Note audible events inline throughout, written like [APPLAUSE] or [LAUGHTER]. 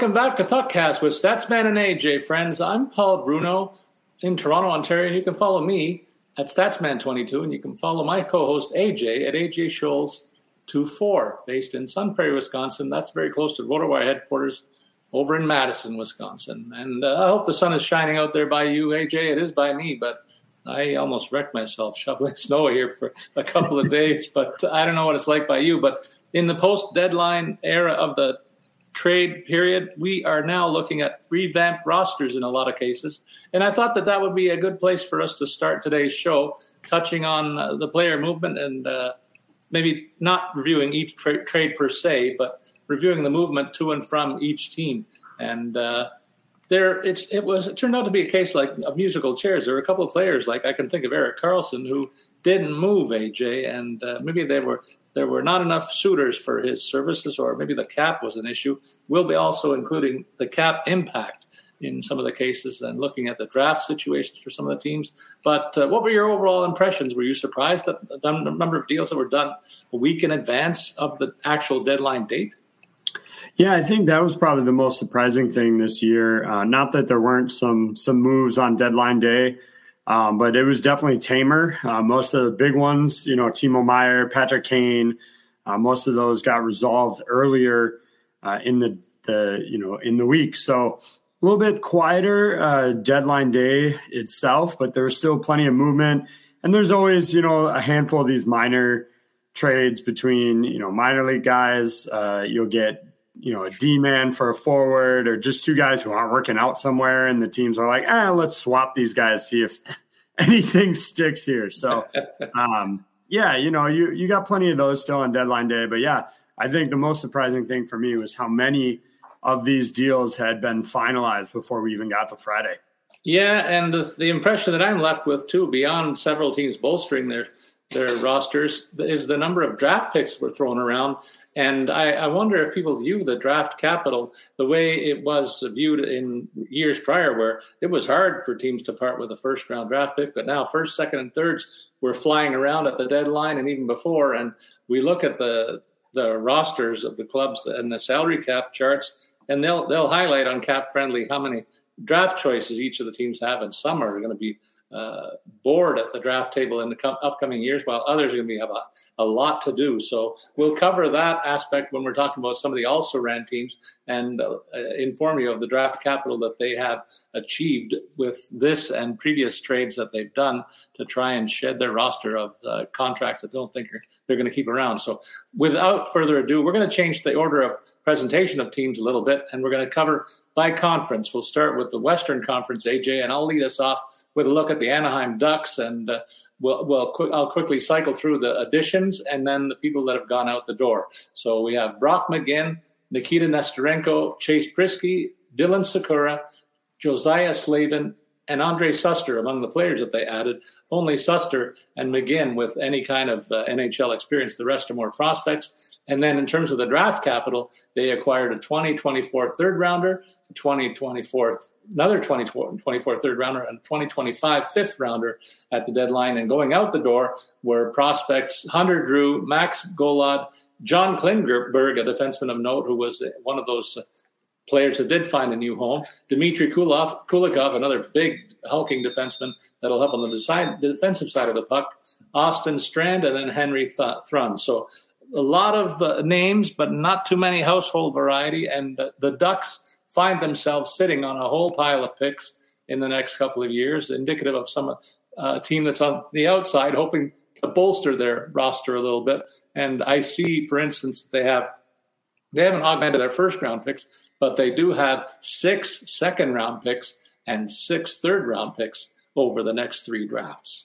welcome back to Puckcast with Statsman and AJ, friends. I'm Paul Bruno in Toronto, Ontario. You can follow me at Statsman22, and you can follow my co-host AJ at AJ Scholes 24, based in Sun Prairie, Wisconsin. That's very close to RotoWire headquarters over in Madison, Wisconsin. And uh, I hope the sun is shining out there by you, AJ. It is by me, but I almost wrecked myself shoveling [LAUGHS] snow here for a couple of days. But I don't know what it's like by you. But in the post-deadline era of the trade period, we are now looking at revamped rosters in a lot of cases. And I thought that that would be a good place for us to start today's show, touching on uh, the player movement and uh, maybe not reviewing each tra- trade per se, but reviewing the movement to and from each team. And uh, there, it's it was it turned out to be a case like of musical chairs. There were a couple of players, like I can think of Erik Karlsson who didn't move AJ, and uh, maybe they were there were not enough suitors for his services, or maybe the cap was an issue. We'll be also including the cap impact in some of the cases and looking at the draft situations for some of the teams. But uh, what were your overall impressions? Were you surprised at the number of deals that were done a week in advance of the actual deadline date? Yeah, I think that was probably the most surprising thing this year. Uh, not that there weren't some some moves on deadline day, um, but it was definitely tamer. Uh, most of the big ones, you know, Timo Meier, Patrick Kane, uh, most of those got resolved earlier uh, in the the you know in the week. So a little bit quieter uh, deadline day itself, but there was still plenty of movement. And there's always you know a handful of these minor trades between you know minor league guys. Uh, you'll get you know, a D man for a forward or just two guys who aren't working out somewhere. And the teams are like, ah, let's swap these guys, see if anything sticks here. So, [LAUGHS] um, yeah, you know, you, you got plenty of those still on deadline day. But yeah, I think the most surprising thing for me was how many of these deals had been finalized before we even got to Friday. Yeah, and the, the impression that I'm left with too, beyond several teams bolstering their their rosters, is the number of draft picks were thrown around and I, I, wonder if people view the draft capital the way it was viewed in years prior, where it was hard for teams to part with a first round draft pick, but now first, second, and thirds were flying around at the deadline and even before. And we look at the the rosters of the clubs and the salary cap charts, and they'll they'll highlight on Cap Friendly how many draft choices each of the teams have, and some are going to be uh, bored at the draft table in the co- upcoming years, while others are going to be have a, a, lot to do. So we'll cover that aspect when we're talking about some of the also ran teams and uh, inform you of the draft capital that they have achieved with this and previous trades that they've done to try and shed their roster of uh, contracts that they don't think are, they're going to keep around. So without further ado, we're going to change the order of presentation of teams a little bit, and we're going to cover by conference. We'll start with the Western Conference, AJ, and I'll lead us off with a look at the Anaheim Ducks, and uh, we'll, we'll qu- I'll quickly cycle through the additions and then the people that have gone out the door. So we have Brock McGinn, Nikita Nesterenko, Chase Priskie, Dylan Sikura, Josiah Slavin, and Andrej Sustr among the players that they added. Only Sustr and McGinn with any kind of uh, NHL experience. The rest are more prospects. And then in terms of the draft capital, they acquired a 2024 third rounder, a 2024 another 2024 third rounder, and a 2025 fifth rounder at the deadline. And going out the door were prospects Hunter Drew, Max Golod, John Klingberg, a defenseman of note who was one of those players that did find a new home. Dmitry Kulov, Kulikov, another big hulking defenseman that'll help on the side, defensive side of the puck. Austin Strand, and then Henry Th- Thrun. So a lot of uh, names, but not too many household variety. And uh, the Ducks find themselves sitting on a whole pile of picks in the next couple of years, indicative of some uh, team that's on the outside hoping to bolster their roster a little bit. And I see, for instance, that they have they haven't augmented their first round picks, but they do have six second round picks and six third round picks over the next three drafts.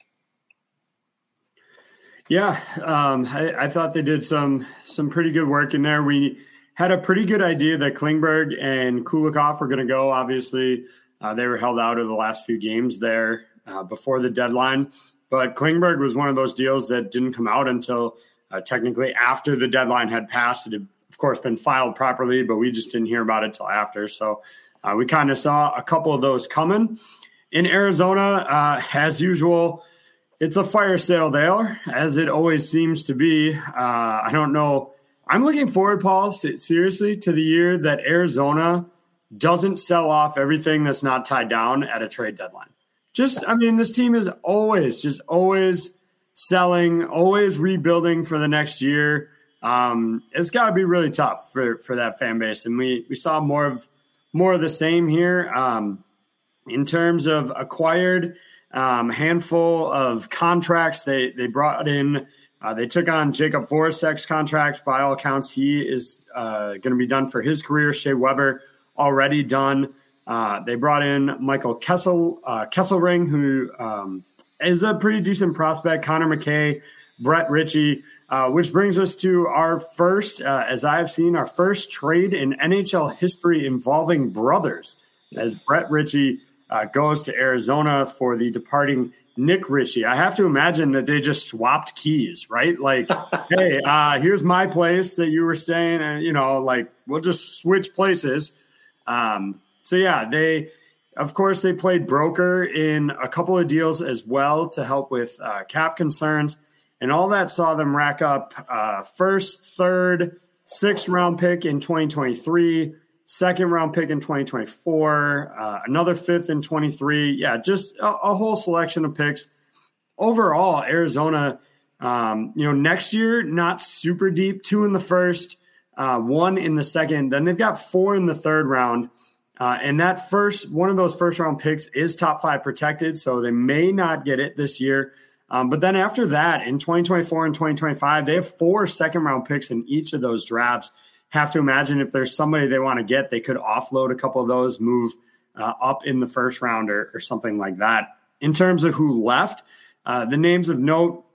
Yeah, um, I, I, thought they did some some pretty good work in there. We had a pretty good idea that Klingberg and Kulikov were going to go. Obviously, uh, they were held out of the last few games there uh, before the deadline. But Klingberg was one of those deals that didn't come out until uh, technically after the deadline had passed. It had of course, been filed properly, but we just didn't hear about it till after. So uh, we kind of saw a couple of those coming. In Arizona, uh, as usual, it's a fire sale there, as it always seems to be. Uh, I don't know. I'm looking forward, Paul, seriously, to the year that Arizona doesn't sell off everything that's not tied down at a trade deadline. Just, I mean, this team is always, just always selling, always rebuilding for the next year. Um, it's got to be really tough for, for that fan base, and we we saw more of more of the same here. Um, in terms of acquired, um, handful of contracts they they brought in. Uh, they took on Jacob Voracek's contract. By all accounts, he is uh, going to be done for his career. Shea Weber already done. Uh, they brought in Michael Kessel uh, Kesselring, who um, is a pretty decent prospect. Connor Mackey, Brett Ritchie, uh, which brings us to our first, uh, as I have seen, our first trade in NHL history involving brothers. As Brett Ritchie uh, goes to Arizona for the departing Nick Ritchie. I have to imagine that they just swapped keys, right? Like, [LAUGHS] hey, uh, here's my place that you were staying, and you know, like we'll just switch places. Um, so yeah, they, of course, they played broker in a couple of deals as well to help with uh, cap concerns, and all that saw them rack up uh, first, third, sixth round pick in 2023 second round pick in 2024, uh, another fifth in 23. Yeah, just a, a, whole selection of picks. Overall, Arizona, um, you know, next year, not super deep, two in the first, uh, one in the second. Then they've got four in the third round. Uh, and that first, one of those first round picks is top five protected. So they may not get it this year. Um, but then after that, in 2024 and 2025, they have four second round picks in each of those drafts have to imagine if there's somebody they want to get, they could offload a couple of those, move uh, up in the first round or, or, something like that. In terms of who left, uh, the names of note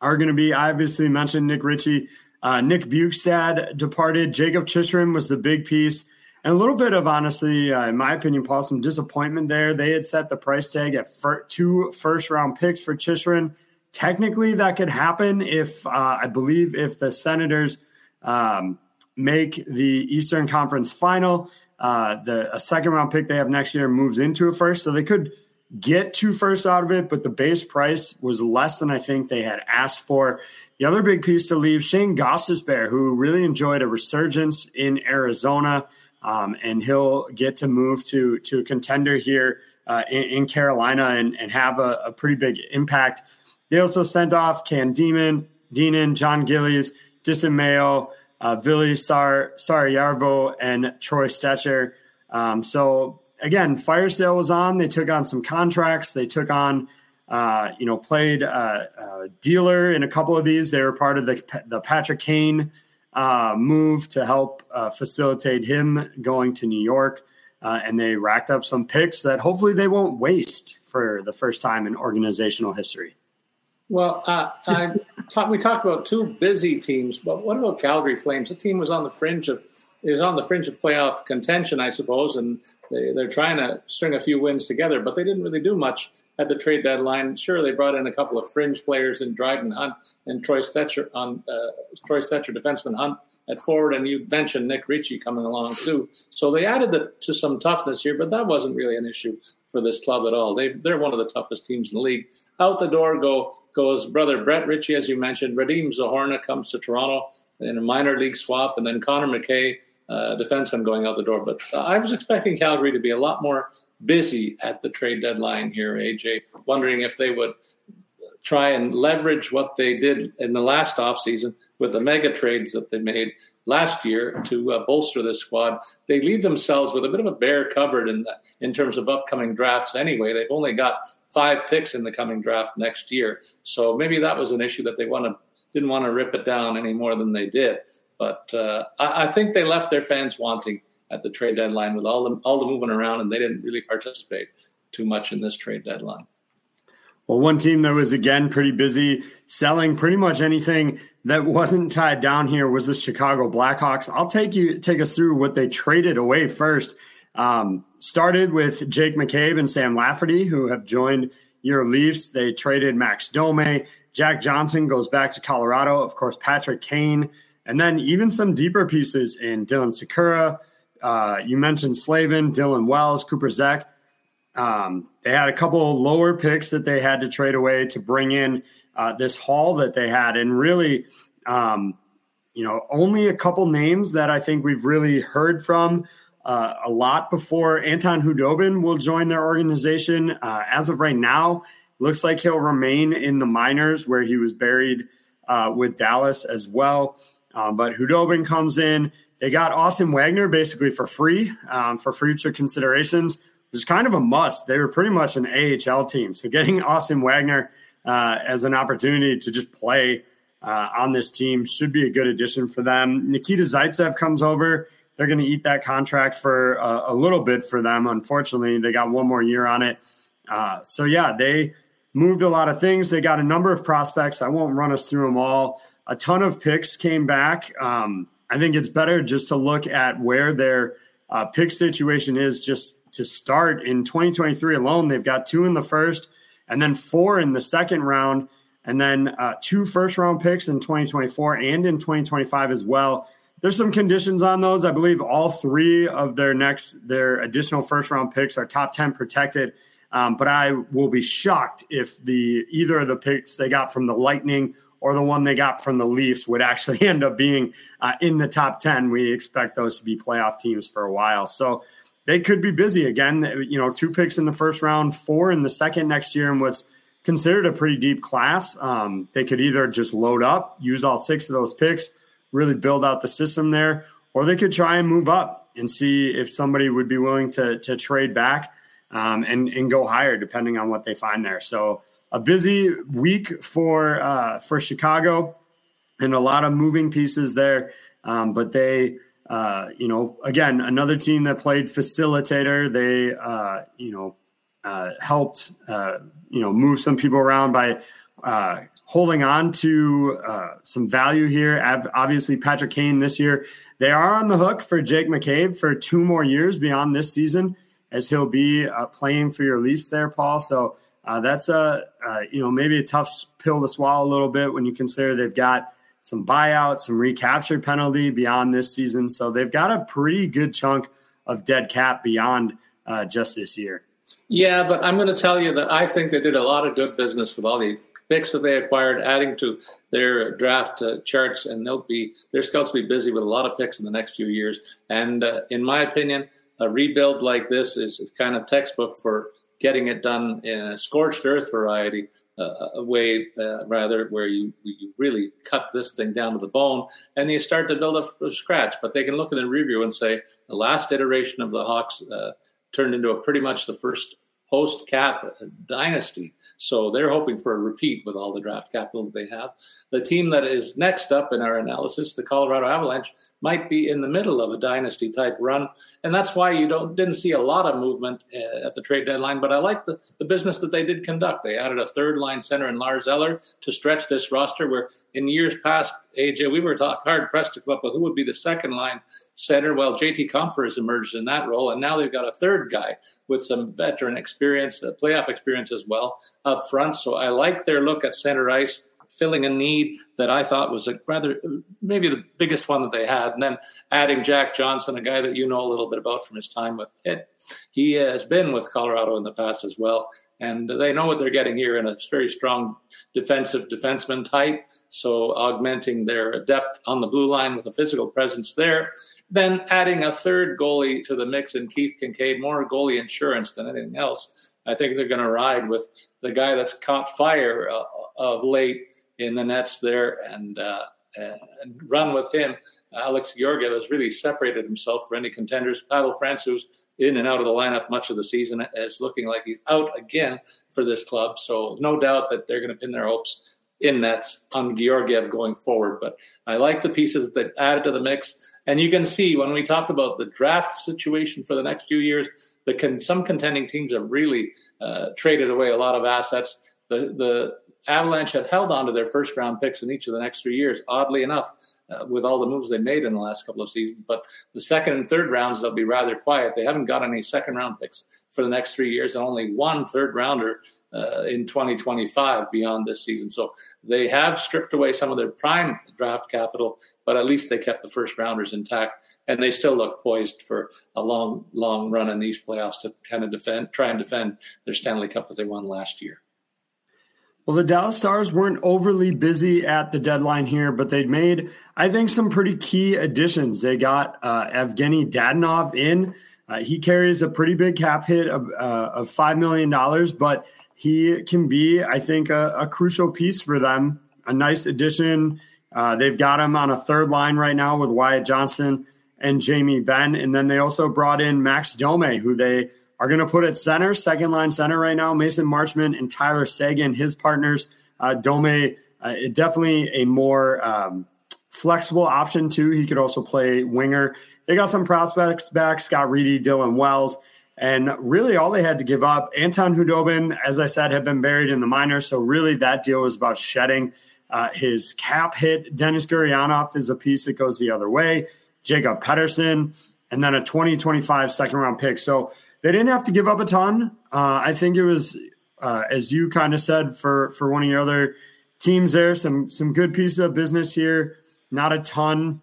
are going to be I obviously mentioned Nick Ritchie, uh, Nick Bjugstad departed, Jacob Chychrun was the big piece. And a little bit of honestly, uh, in my opinion, Paul, some disappointment there. They had set the price tag at fir- two first round picks for Chychrun. Technically, that could happen if uh, I believe if the Senators um, make the Eastern Conference final. Uh, the a second round pick they have next year moves into a first, so they could get two firsts out of it, but the base price was less than I think they had asked for. The other big piece to leave, Shane Gostisbehere, who really enjoyed a resurgence in Arizona, um, and he'll get to move to to a contender here uh, in, in, Carolina and, and have a, a, pretty big impact. They also sent off Cam Demon, Deanon, John Gillies, Dysin Mayo, uh, Ville Sar Saarijärvi and Troy Stecher. Um, so again, fire sale was on. They took on some contracts. They took on, uh, you know, played uh, dealer in a couple of these. They were part of the the Patrick Kane uh, move to help uh, facilitate him going to New York, uh, and they racked up some picks that hopefully they won't waste for the first time in organizational history. Well, uh, [LAUGHS] we talked about two busy teams, but what about Calgary Flames? The team was on the fringe of was on the fringe of playoff contention, I suppose, and they, they're trying to string a few wins together, but they didn't really do much at the trade deadline. Sure, they brought in a couple of fringe players in Dryden Hunt and Troy Stecher on uh, Troy Stecher, defenseman Hunt at forward, and you mentioned Nick Ritchie coming along too. So they added the, to some toughness here, but that wasn't really an issue for this club at all. They they're one of the toughest teams in the league. Out the door go goes brother Brett Ritchie, as you mentioned. Radim Zohorna comes to Toronto in a minor league swap, and then Connor Mackey, uh, defenseman, going out the door. But uh, I was expecting Calgary to be a lot more busy at the trade deadline here. AJ, wondering if they would try and leverage what they did in the last offseason with the mega trades that they made last year to uh, bolster this squad. They leave themselves with a bit of a bare cupboard in the, in terms of upcoming drafts. Anyway, they've only got five picks in the coming draft next year, so maybe that was an issue that they want to didn't want to rip it down any more than they did. But uh, I, I think they left their fans wanting at the trade deadline with all the all the moving around, and they didn't really participate too much in this trade deadline. Well, one team that was again pretty busy selling pretty much anything that wasn't tied down here was the Chicago Blackhawks. I'll take you take us through what they traded away first. Um, started with Jake McCabe and Sam Lafferty, who have joined your Leafs. They traded Max Domi. Jack Johnson goes back to Colorado. Of course, Patrick Kane, and then even some deeper pieces in Dylan Sikura. Uh, you mentioned Slavin, Dylan Wells, Cooper Zech. Um, they had a couple lower picks that they had to trade away to bring in uh, this haul that they had, and really, um, you know, only a couple names that I think we've really heard from uh, a lot before Anton Khudobin will join their organization. Uh, as of right now, looks like he'll remain in the minors where he was buried uh, with Dallas as well. Um, but Khudobin comes in. They got Austin Wagner basically for free um, for future considerations. It was kind of a must. They were pretty much an AHL team. So getting [LAUGHS] Austin Wagner uh, as an opportunity to just play uh, on this team should be a good addition for them. Nikita Zaitsev comes over. They're going to eat that contract for a, a, little bit for them. Unfortunately, they got one more year on it. Uh, so, yeah, they moved a lot of things. They got a number of prospects. I won't run us through them all. A ton of picks came back. Um, I think it's better just to look at where their uh, pick situation is just to start. In 2023 alone, they've got two in the first and then four in the second round and then uh, two first round picks in 2024 and in 2025 as well. There's some conditions on those. I believe all three of their next their additional first round picks are top 10 protected. Um, but I will be shocked if the either of the picks they got from the Lightning or the one they got from the Leafs would actually [LAUGHS] end up being uh, in the top 10. We expect those to be playoff teams for a while. So they could be busy again. You know, two picks in the first round, four in the second next year, and what's considered a pretty deep class. Um, they could either just load up, use all six of those picks, really build out the system there, or they could try and move up and see if somebody would be willing to to trade back um, and and go higher depending on what they find there. So a busy week for uh, for Chicago and a lot of moving pieces there, um, but they. Uh, you know, again, another team that played facilitator. They, uh, you know, uh, helped uh, you know move some people around by uh, holding on to uh, some value here. Obviously, Patrick Kane this year they are on the hook for Jake McCabe for two more years beyond this season, as he'll be playing for your Leafs there, Paul. So. That's a you know maybe a tough pill to swallow a little bit when you consider they've got some buyout, some recapture penalty beyond this season. So they've got a pretty good chunk of dead cap beyond uh, just this year. Yeah, but I'm going to tell you that I think they did a lot of good business with all the picks that they acquired, adding to their draft uh, charts, and they'll be their scouts will be busy with a lot of picks in the next few years. And uh, in my opinion, a rebuild like this is, is kind of textbook for getting it done in a scorched earth variety uh, way, uh, rather, where you, you really cut this thing down to the bone and you start to build up from scratch. But they can look in the review and say the last iteration of the Hawks uh, turned into a pretty much the first post cap dynasty. So they're hoping for a repeat with all the draft capital that they have. The team that is next up in our analysis, the Colorado Avalanche, might be in the middle of a dynasty type run, and that's why you don't didn't see a lot of movement uh, at the trade deadline. But I like the, the business that they did conduct. They added a third line center in Lars Eller to stretch this roster. Where in years past, AJ, we were talk, hard pressed to come up with who would be the second line center. Well, JT Compher has emerged in that role, and now they've got a third guy with some veteran experience, uh, playoff experience as well up front. So I like their look at center ice filling a need that I thought was a rather maybe the biggest one that they had. And then adding Jack Johnson, a guy that you know a little bit about from his time with Pitt. He has been with Colorado in the past as well. And they know what they're getting here in a very strong defensive defenseman type. So augmenting their depth on the blue line with a physical presence there. Then adding a third goalie to the mix in Keith Kinkaid, more goalie insurance than anything else. I think they're going to ride with the guy that's caught fire uh, of late in the nets there and, uh, and run with him. Alex Georgiev has really separated himself for any contenders. Pavel Francouz in and out of the lineup much of the season is looking like he's out again for this club. So no doubt that they're going to pin their hopes in nets on Georgiev going forward. But I like the pieces that added to the mix. And you can see when we talk about the draft situation for the next few years, the con- some contending teams have really uh, traded away a lot of assets. The the Avalanche have held on to their first round picks in each of the next three years, oddly enough, uh, with all the moves they made in the last couple of seasons. But the second and third rounds, they'll be rather quiet. They haven't got any second round picks for the next three years and only one third rounder uh, in 2025 beyond this season. So they have stripped away some of their prime draft capital, but at least they kept the first rounders intact. And they still look poised for a long, long run in these playoffs to kind of defend, try and defend their Stanley Cup that they won last year. Well, the Dallas Stars weren't overly busy at the deadline here, but they'd made, I think, some pretty key additions. They got uh, Evgeny Dadonov in. Uh, he carries a pretty big cap hit of, uh, of $5 million, but he can be, I think, a, a crucial piece for them. A nice addition. Uh, they've got him on a third line right now with Wyatt Johnston and Jamie Benn. And then they also brought in Max Domi, who they are going to put at center, second line center right now. Mason Marchment and Tyler Seguin, his partners. Uh, Domi, uh, definitely a more um, flexible option too. He could also play winger. They got some prospects back: Scott Reedy, Dylan Wells, and really all they had to give up. Anton Khudobin, as I said, had been buried in the minors, so really that deal was about shedding uh, his cap hit. Dennis Gurianov is a piece that goes the other way. Jacob Pedersen, and then a 2025 second round pick. So they didn't have to give up a ton. Uh, I think it was, uh, as you kind of said, for for one of your other teams there, some some good pieces of business here. Not a ton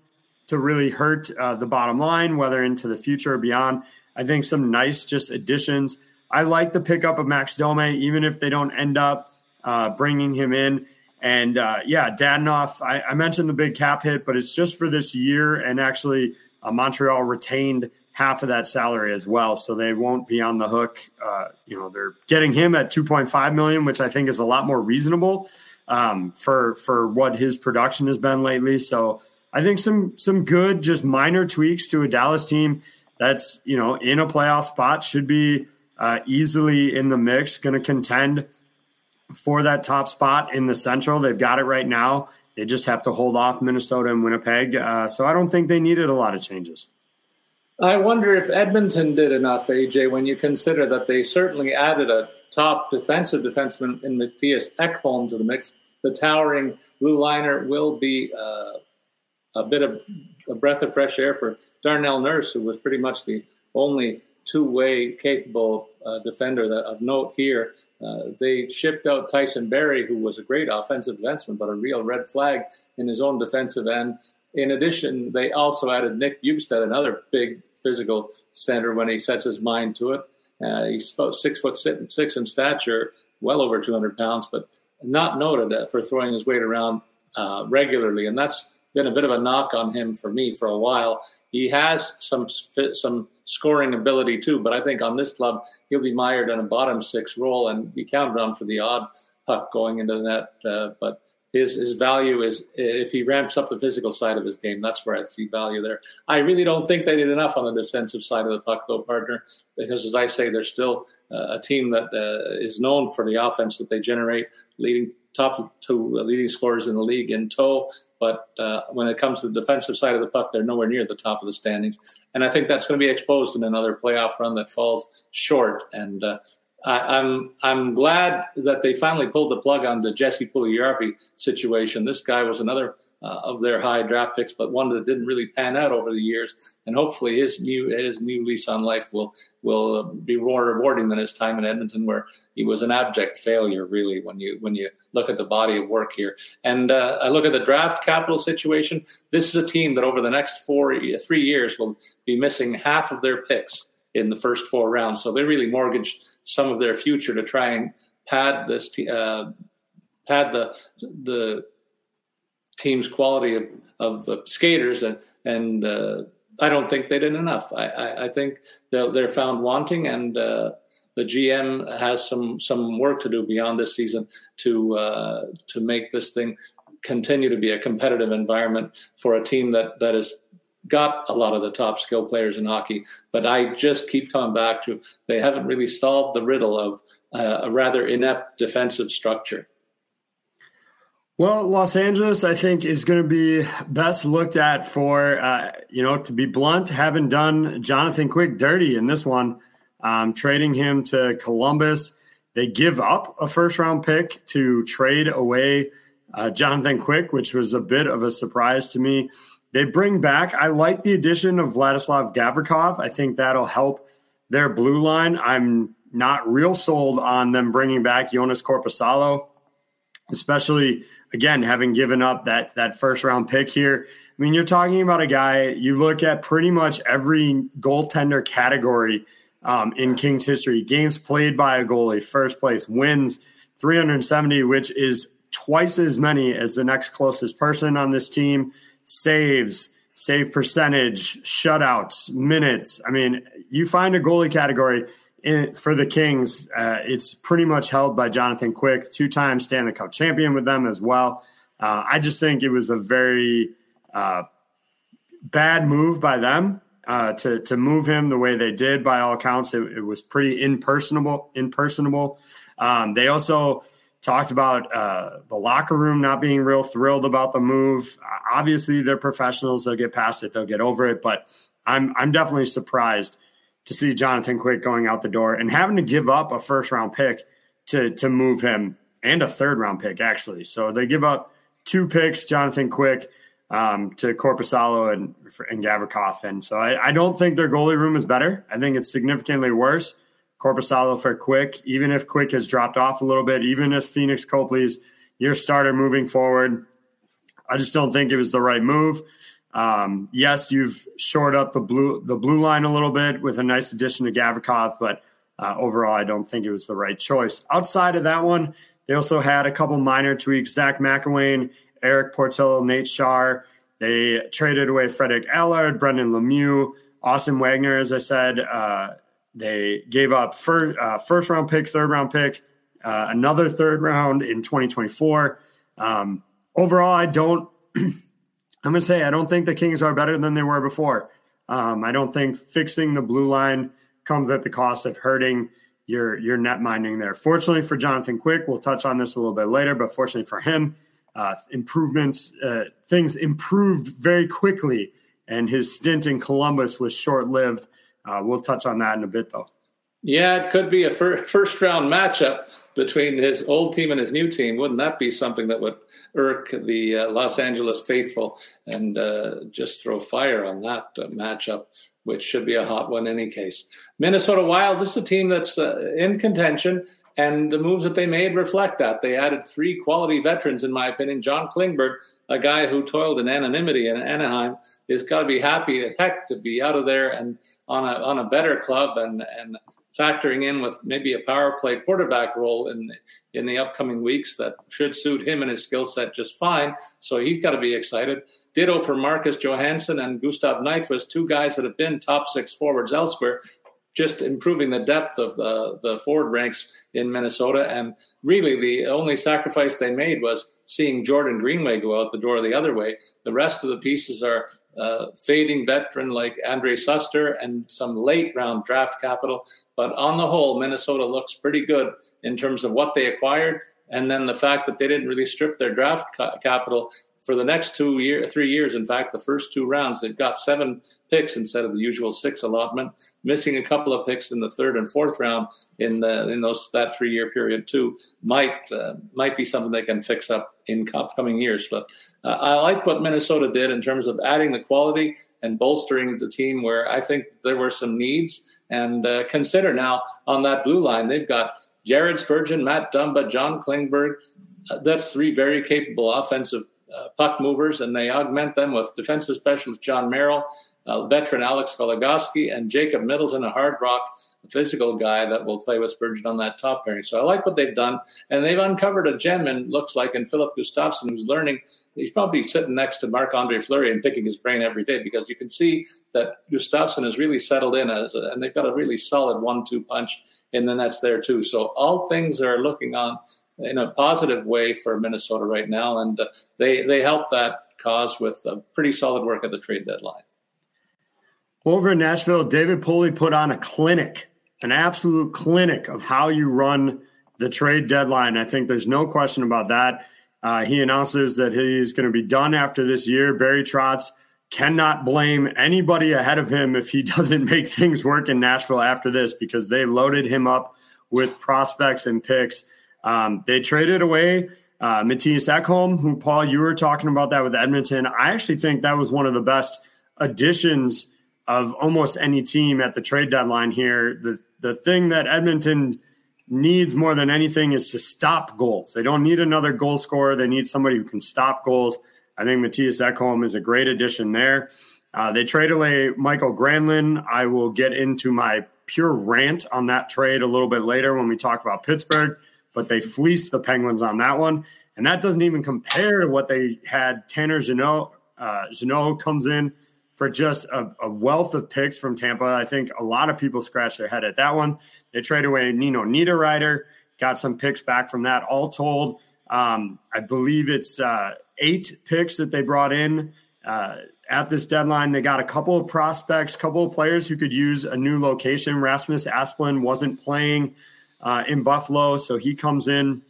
to really hurt uh, the bottom line, whether into the future or beyond. I think some nice just additions. I like the pickup of Max Domi, even if they don't end up uh, bringing him in. And uh, yeah, Dadonov, I, I, mentioned the big cap hit, but it's just for this year. And actually, Montreal retained half of that salary as well, so they won't be on the hook. Uh, you know, they're getting him at 2.5 million, which I think is a lot more reasonable um, for for what his production has been lately. So I think some some good, just minor tweaks to a Dallas team that's you know in a playoff spot should be uh, easily in the mix, going to contend for that top spot in the Central. They've got it right now. They just have to hold off Minnesota and Winnipeg. Uh, so I don't think they needed a lot of changes. I wonder if Edmonton did enough, AJ, when you consider that they certainly added a top defensive defenseman in Mattias Ekholm to the mix. The towering blue liner will be uh, a bit of a breath of fresh air for Darnell Nurse, who was pretty much the only two-way capable uh, defender that, of note here. Uh, they shipped out Tyson Barrie, who was a great offensive defenseman, but a real red flag in his own defensive end. In addition, they also added Nick Bjugstad, another big physical center when he sets his mind to it. Uh, he's about six foot six in stature, well over 200 pounds, but not noted for throwing his weight around uh, regularly, and that's been a bit of a knock on him for me for a while. He has some some scoring ability too, but I think on this club he'll be mired in a bottom six role and be counted on for the odd puck going into the net. Uh, but his his value is if he ramps up the physical side of his game. That's where I see value there. I really don't think they did enough on the defensive side of the puck, though, partner, because as I say, they're still uh, a team that uh, is known for the offense that they generate, leading top two leading scorers in the league in tow. But uh, when it comes to the defensive side of the puck, they're nowhere near the top of the standings. And I think that's going to be exposed in another playoff run that falls short. And uh, I, am I'm glad that they finally pulled the plug on the Jesse Puljujarvi situation. This guy was another uh, of their high draft picks, but one that didn't really pan out over the years. And hopefully, his new his new lease on life will will be more rewarding than his time in Edmonton, where he was an abject failure. Really, when you when you look at the body of work here, and uh, I look at the draft capital situation, this is a team that over the next four three years will be missing half of their picks in the first four rounds. So they really mortgaged some of their future to try and pad this uh, pad the the team's quality of of uh, skaters and and uh, I don't think they did enough. I, I, I think they're, they're, found wanting, and uh, the GM has some some work to do beyond this season to uh, to make this thing continue to be a competitive environment for a team that that is got a lot of the top skill players in hockey, but I just keep coming back to they haven't really solved the riddle of uh, a rather inept defensive structure. Well, Los Angeles, I think, is going to be best looked at for, uh, you know, to be blunt, having done Jonathan Quick dirty in this one, um, trading him to Columbus. They give up a first round pick to trade away uh, Jonathan Quick, which was a bit of a surprise to me. They bring back, I like the addition of Vladislav Gavrikov. I think that'll help their blue line. I'm not real sold on them bringing back Joonas Korpisalo, especially again having given up that that first round pick here. I mean, you're talking about a guy. You look at pretty much every goaltender category um, in Kings history: games played by a goalie, first place, wins 370, which is twice as many as the next closest person on this team. Saves, save percentage, shutouts, minutes. I mean, you find a goalie category in, for the Kings, uh, it's pretty much held by Jonathan Quick, two time Stanley Cup champion with them as well. Uh, I just think it was a very uh, bad move by them uh, to to move him the way they did. By all accounts, it, it was pretty impersonable. Impersonable. Um, they also talked about uh, the locker room not being real thrilled about the move. Obviously, they're professionals; they'll get past it, they'll get over it. But I'm I'm definitely surprised to see Jonathan Quick going out the door and having to give up a first round pick to to move him and a third round pick actually. So they give up two picks, Jonathan Quick um, to Korpisalo and and Gavrikov, and so I, I, don't think their goalie room is better. I think it's significantly worse. Korpisalo for Quick, even if Quick has dropped off a little bit, even if Pheonix Copley's your starter moving forward, I just don't think it was the right move. Um, yes, you've shored up the blue the blue line a little bit with a nice addition to Gavrikov, but uh, overall, I don't think it was the right choice. Outside of that one, they also had a couple minor tweaks. Zach McElwain, Eric Portillo, Nate Shar. They traded away Frederick Allard, Brendan Lemieux, Austin Wagner, as I said. Uh, they gave up first, uh, first round pick, third round pick, uh, another third round in 2024. Um, overall, I don't. [CLEARS THROAT] I'm to say I don't think the Kings are better than they were before. Um, I don't think fixing the blue line comes at the cost of hurting your your net minding there. Fortunately for Jonathan Quick, we'll touch on this a little bit later, but fortunately for him, uh, improvements uh, things improved very quickly, and his stint in Columbus was short lived. Uh, we'll touch on that in a bit, though. Yeah, it could be a fir- first round matchup between his old team and his new team. Wouldn't that be something that would irk the uh, Los Angeles faithful and uh, just throw fire on that uh, matchup, which should be a hot one in any case? Minnesota Wild, this is a team that's uh, in contention, and the moves that they made reflect that. They added three quality veterans, in my opinion. John Klingberg, a guy who toiled in anonymity in Anaheim, is got to be happy as heck to be out of there and on a on a better club and and factoring in with maybe a power play quarterback role in in the upcoming weeks that should suit him and his skill set just fine. So he's got to be excited. Ditto for Marcus Johansson and Gustav Nyquist, two guys that have been top six forwards elsewhere just improving the depth of the, the forward ranks in Minnesota. And really, the only sacrifice they made was seeing Jordan Greenway go out the door the other way. The rest of the pieces are uh, fading veteran like Andrej Sustr and some late round draft capital. But on the whole, Minnesota looks pretty good in terms of what they acquired. And then the fact that they didn't really strip their draft ca- capital for the next two year, three years, in fact, the first two rounds, they've got seven picks instead of the usual six allotment, missing a couple of picks in the third and fourth round in the in those that three year period too might uh, might be something they can fix up in upcoming years. But uh, I like what Minnesota did in terms of adding the quality and bolstering the team where I think there were some needs. And uh, consider now on that blue line, they've got Jared Spurgeon, Matt Dumba, John Klingberg. Uh, that's three very capable offensive uh, puck movers, and they augment them with defensive specialist John Merrill, uh, veteran Alex Goligoski, and Jacob Middleton, a hard rock physical guy that will play with Spurgeon on that top pairing. So I like what they've done, and they've uncovered a gem. And looks like in Filip Gustavsson, who's learning. He's probably sitting next to Marc Andre Fleury and picking his brain every day because you can see that Gustavsson has really settled in, as and they've got a really solid one-two punch in the nets there too. So all things are looking on in a positive way for Minnesota right now, and uh, they they help that cause with pretty solid work at the trade deadline. Over in Nashville, David Poile put on a clinic, an absolute clinic of how you run the trade deadline. I think there's no question about that. Uh, he announces that he's going to be done after this year. Barry Trotz cannot blame anybody ahead of him if he [LAUGHS] doesn't make things work in Nashville after this because they loaded him up with prospects and picks um, they traded away uh, Mattias Ekholm, who Paul, you were talking about that with Edmonton. I actually think that was one of the best additions of almost any team at the trade deadline here. The the thing that Edmonton needs more than anything is to stop goals. They don't need another goal scorer. They need somebody who can stop goals. I think Mattias Ekholm is a great addition there. Uh, they trade away Mikael Granlund. I will get into my pure rant on that trade a little bit later when we talk about Pittsburgh. But they fleeced the Penguins on that one. And that doesn't even compare to what they had. Tanner Jeannot, uh, Jeannot comes in for just a, a, wealth of picks from Tampa. I think a lot of people scratch their head at that one. They trade away Nino Niederreiter, got some picks back from that. All told, um, I believe it's uh, eight picks that they brought in uh, at this deadline. They got a couple of prospects, couple of players who could use a new location. Rasmus Asplund wasn't playing uh, in Buffalo, so he comes in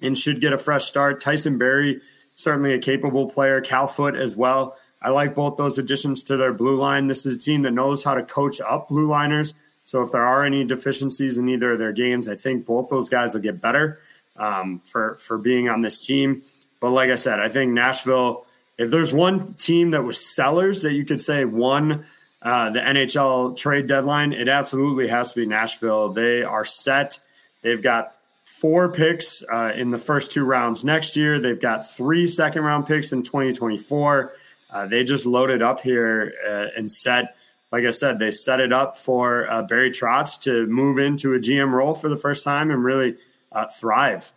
and should get a fresh start. Tyson Barrie, certainly a capable player. Cal Foote as well. I like both those additions to their blue line. This is a team that knows how to coach up blue liners. So if there are any deficiencies in either of their games, I think both those guys will get better um, for for being on this team. But like I said, I think Nashville. If there's one team that was sellers that you could say won uh, the NHL trade deadline, it absolutely has to be Nashville. They are set. They've got four picks uh, in the first two rounds next year. They've got three second round picks in 2024. Uh, they just loaded up here uh, and set, like I said, they set it up for uh, Barry Trotz to move into a GM role for the first time and really uh, thrive.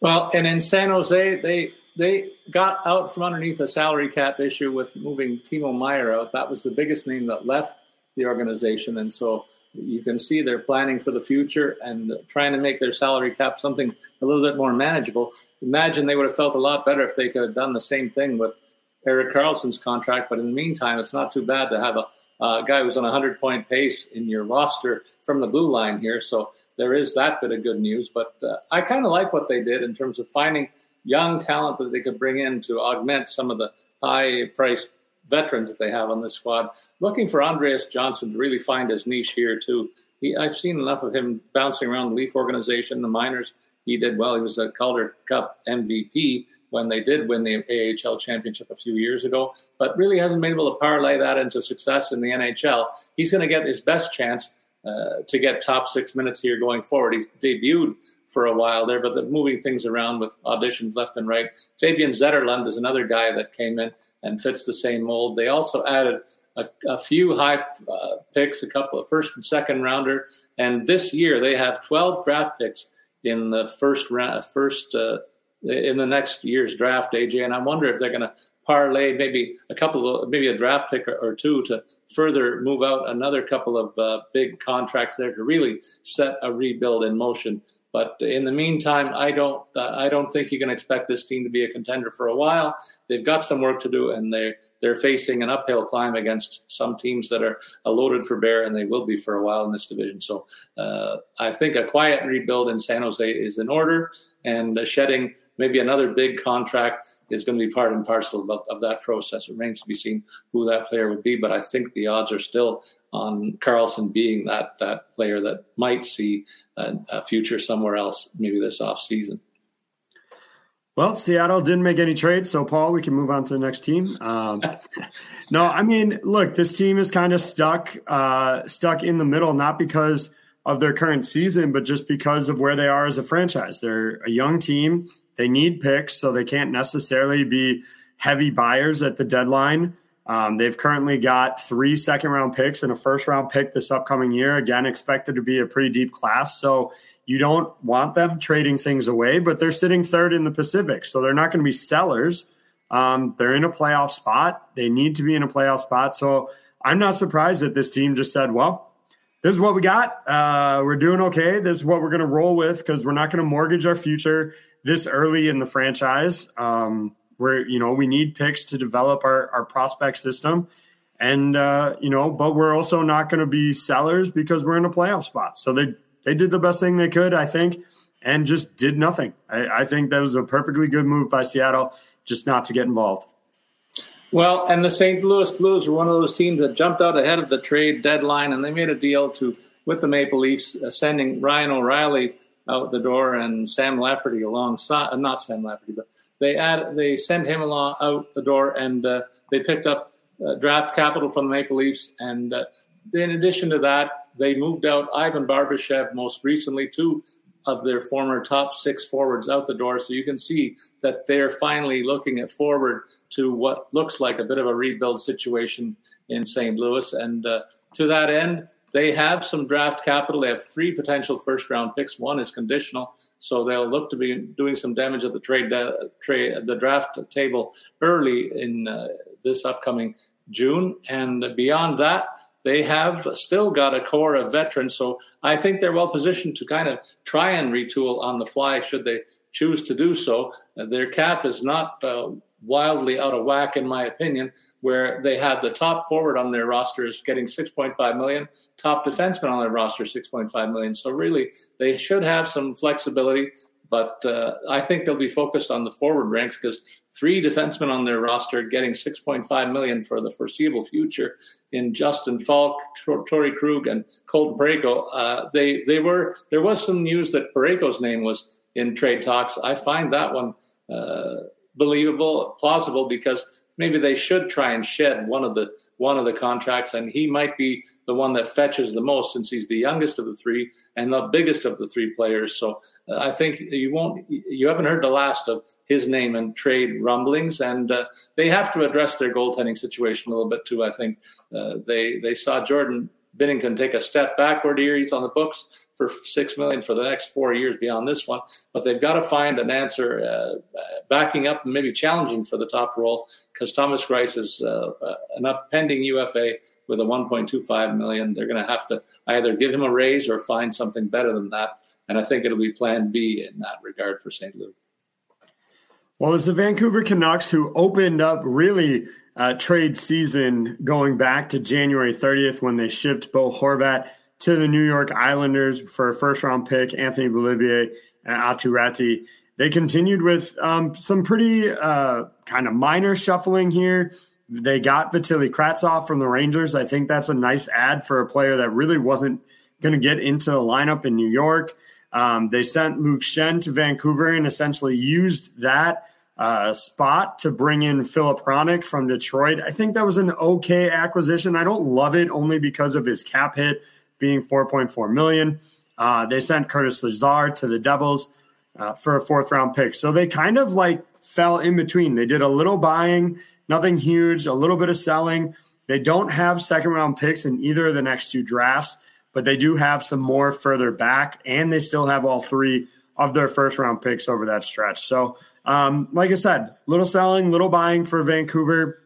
Well, and in San Jose, they they got out from underneath a salary cap issue with moving Timo Meier out. That was the biggest name that left the organization, and so you can see they're planning for the future and trying to make their salary cap something a little bit more manageable. Imagine they would have felt a lot better if they could have done the same thing with Erik Karlsson's contract. But in the meantime, it's not too bad to have a, guy who's on a 100 point pace in your roster from the blue line here. So there is that bit of good news. But uh, I kind of like what they did in terms of finding young talent that they could bring in to augment some of the high priced veterans that they have on this squad. Looking for Andreas Johnsson to really find his niche here, too. He, I've seen enough of him bouncing around the Leaf organization, the minors. He did well. He was a Calder Cup MVP, when they did win the AHL championship a few years ago, but really hasn't been able to parlay that into success in the NHL. He's going to get his best chance uh, to get top six minutes here going forward. He's debuted for a while there, but the moving things around with auditions left and right. Fabian Zetterlund is another guy that came in and fits the same mold. They also added a, a few high uh, picks, a couple of first and second rounder, and this year they have 12 draft picks in the first round, first uh, in the next year's draft, AJ. And I wonder if they're going to parlay maybe a couple of maybe a draft pick or, two to further move out another couple of uh, big contracts there to really set a rebuild in motion. But in the meantime, I don't uh, I don't think you can expect this team to be a contender for a while. They've got some work to do, and they they're facing an uphill climb against some teams that are loaded for bear, and they will be for a while in this division. So uh, I think a quiet rebuild in San Jose is in order, and shedding maybe another big contract is going to be part and parcel of, of, that process. It remains to be seen who that player would be, but I think the odds are still on Karlsson being that that player that might see a, a future somewhere else, maybe this off season. Well, Seattle didn't make any trades, so Paul, we can move on to the next team. Um, [LAUGHS] no, I mean, look, this team is kind of stuck, uh, stuck in the middle, not because of their current season, but just because of where they are as a franchise. They're a young team. They need picks, so they can't necessarily be heavy buyers at the deadline. Um, they've currently got three second round picks and a first round pick this upcoming year. Again, expected to be a pretty deep class. So you don't want them trading things away, but they're sitting third in the Pacific. So they're not going to be sellers. Um, they're in a playoff spot. They need to be in a playoff spot. So I'm not surprised that this team just said, well, this is what we got. Uh, we're doing okay. This is what we're going to roll with because we're not going to mortgage our future this early in the franchise. Um, where you know we need picks to develop our, our prospect system, and uh, you know, but we're also not going to be sellers because we're in a playoff spot. So they they did the best thing they could, I think, and just did nothing. I, I think that was a perfectly good move by Seattle, just not to get involved. Well, and the St. Louis Blues were one of those teams that jumped out ahead of the trade deadline, and they made a deal to with the Maple Leafs, uh, sending Ryan O'Reilly out the door and Sam Lafferty alongside, uh, not Sam Lafferty, but they add they send him along out the door, and uh, they picked up uh, draft capital from the Maple Leafs, and uh, in addition to that, they moved out Ivan Barbashev most recently, two of their former top six forwards out the door. So you can see that they're finally looking at forward to what looks like a bit of a rebuild situation in St. Louis, and uh, to that end, they have some draft capital. They have three potential first round picks. One is conditional, so they'll look to be doing some damage at the trade, trade the draft table early in uh, this upcoming June. And beyond that, they have still got a core of veterans. So I think they're well positioned to kind of try and retool on the fly should they choose to do so. Uh, their cap is not uh, wildly out of whack, in my opinion, where they have the top forward on their rosters getting 6.5 million, top defenseman on their roster 6.5 million. So really, they should have some flexibility. But uh, I think they'll be focused on the forward ranks because three defensemen on their roster getting 6.5 million for the foreseeable future in Justin Faulk, Torey Krug, and Colton Parayko. Uh, they they were there was some news that Parayko's name was in trade talks. I find that one uh, believable, plausible because maybe they should try and shed one of the one of the contracts, and he might be the one that fetches the most since he's the youngest of the three and the biggest of the three players. So uh, I think you won't, you haven't heard the last of his name and trade rumblings, and uh, they have to address their goaltending situation a little bit too. I think uh, they they saw Jordan Binnington take a step backward here. He's on the books for six million for the next four years beyond this one, but they've got to find an answer uh, backing up and maybe challenging for the top role because Thomas Greiss is uh, uh an pending UFA with a 1.25 million. They're going to have to either give him a raise or find something better than that, and I think it'll be Plan B in that regard for St. Louis. Well, it was the Vancouver Canucks who opened up really uh, trade season going back to January 30th when they shipped Bo Horvat to the New York Islanders for a first round pick, Anthony Beauvillier and Aatu Räty. They continued with um, some pretty uh, kind of minor shuffling here. They got Vitali Kravtsov from the Rangers. I think that's a nice ad for a player that really wasn't going to get into the lineup in New York. Um, they sent Luke Shen to Vancouver and essentially used that uh, spot to bring in Filip Hronek from Detroit. I think that was an okay acquisition. I don't love it only because of his cap hit being 4.4 million. Uh, they sent Curtis Lazar to the Devils uh, for a fourth round pick. So they kind of like fell in between. They did a little buying, nothing huge, a little bit of selling. They don't have second round picks in either of the next two drafts, but they do have some more further back, and they still have all three of their first round picks over that stretch. So um, like I said, little selling, little buying for Vancouver.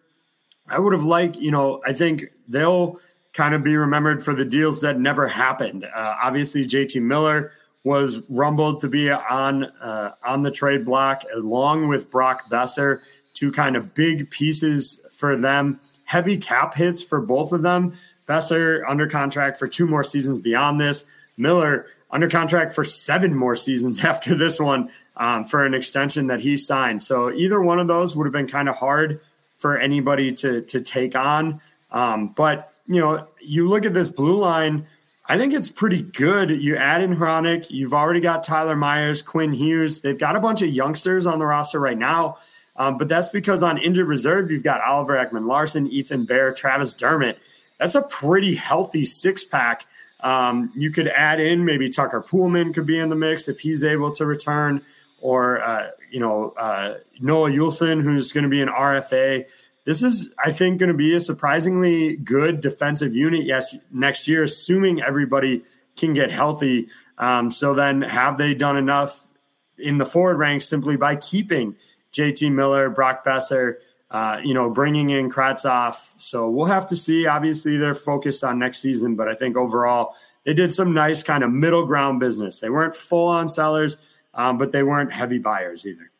I would have liked, you know, I think they'll kind of be remembered for the deals that never happened. Uh, obviously, JT Miller was rumbled to be on uh, on the trade block along with Brock Boeser, two kind of big pieces for them. Heavy cap hits for both of them. Boeser under contract for two more seasons beyond this. Miller under contract for seven more seasons [LAUGHS] after this one um, for an extension that he signed. So either one of those would have been kind of hard for anybody to to take on. Um, but you know, you look at this blue line. I think it's pretty good. You add in Hronek. You've already got Tyler Myers, Quinn Hughes. They've got a bunch of youngsters on the roster right now. Um, but that's because on injured reserve, you've got Oliver Ekman-Larsson, Ethan Bear, Travis Dermott. That's a pretty healthy six pack. Um, you could add in maybe Tucker Poolman could be in the mix if he's able to return or uh, you know uh, Noah Juulsen, who's going to be an RFA. This is, I think, going to be a surprisingly good defensive unit. Yes, next year, assuming everybody can get healthy. Um, so then, have they done enough in the forward ranks simply by keeping JT Miller, Brock Boeser, uh, you know, bringing in Kravtsov? So we'll have to see. Obviously, they're focused on next season, but I think overall they did some nice kind of middle ground business. They weren't full on sellers um, but they weren't heavy buyers either.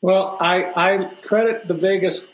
Well, I, I credit the Vegas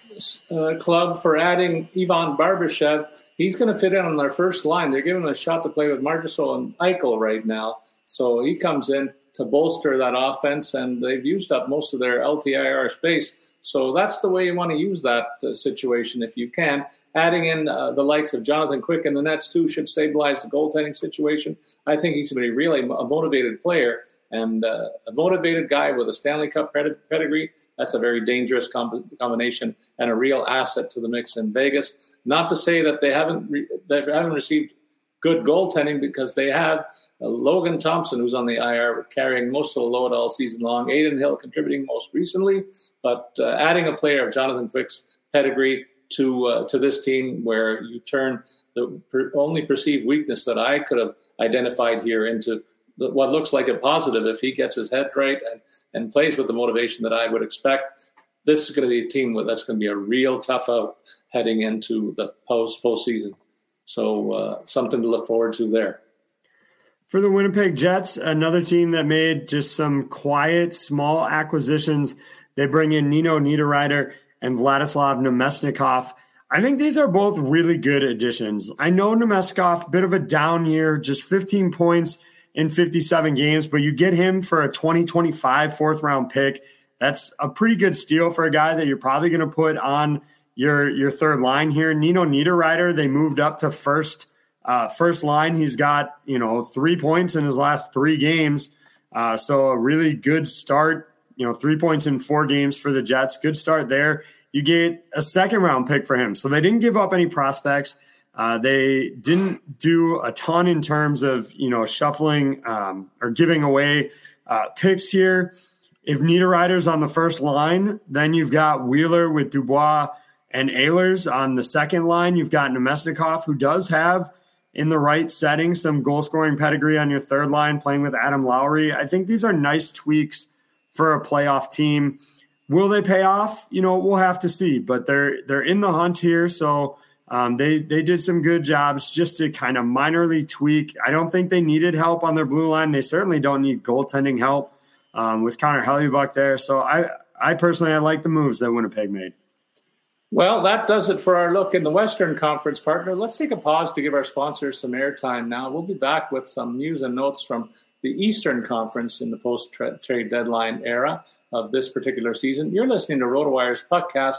uh, club for adding Ivan Barbashev. He's going to fit in on their first line. They're giving him a shot to play with Marchessault and Eichel right now. So he comes in to bolster that offense, and they've used up most of their LTIR space. So that's the way you want to use that uh, situation if you can. Adding in uh, the likes of Jonathan Quick and the Nets too should stabilize the goaltending situation. I think he's going to be really a motivated player. And uh, a motivated guy with a Stanley Cup pedigree, that's a very dangerous combination and a real asset to the mix in Vegas. Not to say that they haven't re- they haven't received good goaltending because they have uh, Logan Thompson, who's on the IR, carrying most of the load all season long. Adin Hill contributing most recently, but uh, adding a player of Jonathan Quick's pedigree to uh, to this team, where you turn the per, only perceived weakness that I could have identified here into what looks like a positive if he gets his head right and, and plays with the motivation that I would expect. This is going to be a team that's going to be a real tough out heading into the post postseason. So uh, something to look forward to there. For the Winnipeg Jets, another team that made just some quiet, small acquisitions. They bring in Nino Niederreiter and Vladislav Namestnikov. I think these are both really good additions. I know Namestnikov, bit of a down year, just 15 points in 57 games, but you get him for a 2025 fourth round pick. That's a pretty good steal for a guy that you're probably going to put on your your third line here. Nino Niederreiter, they moved up to first uh, first line. He's got you know three points in his last three games, uh, so a really good start. You know, three points in four games for the Jets. Good start there. You get a second round pick for him, so they didn't give up any prospects. Uh, they didn't do a ton in terms of you know shuffling um, or giving away uh, picks here. If Niederreiter's on the first line, then you've got Wheeler with Dubois and Ehlers on the second line. You've got Namestnikov, who does have in the right setting some goal scoring pedigree on your third line, playing with Adam Lowry. I think these are nice tweaks for a playoff team. Will they pay off? You know, we'll have to see. But they're they're in the hunt here, so um, they they did some good jobs just to kind of minorly tweak. I don't think they needed help on their blue line. They certainly don't need goaltending help um, with Connor Hellebuyck there. So I I personally I like the moves that Winnipeg made. Well, that does it for our look in the Western Conference partner. Let's take a pause to give our sponsors some airtime now. We'll be back with some news and notes from the Eastern Conference in the post trade deadline era of this particular season. You're listening to RotoWire's podcast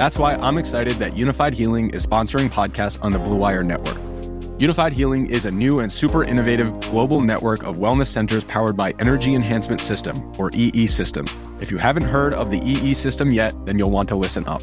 That's why I'm excited that Unifyd Healing is sponsoring podcasts on the Blue Wire Network. Unifyd Healing is a new and super innovative global network of wellness centers powered by Energy Enhancement System, or EE System. If you haven't heard of the EE System yet, then you'll want to listen up.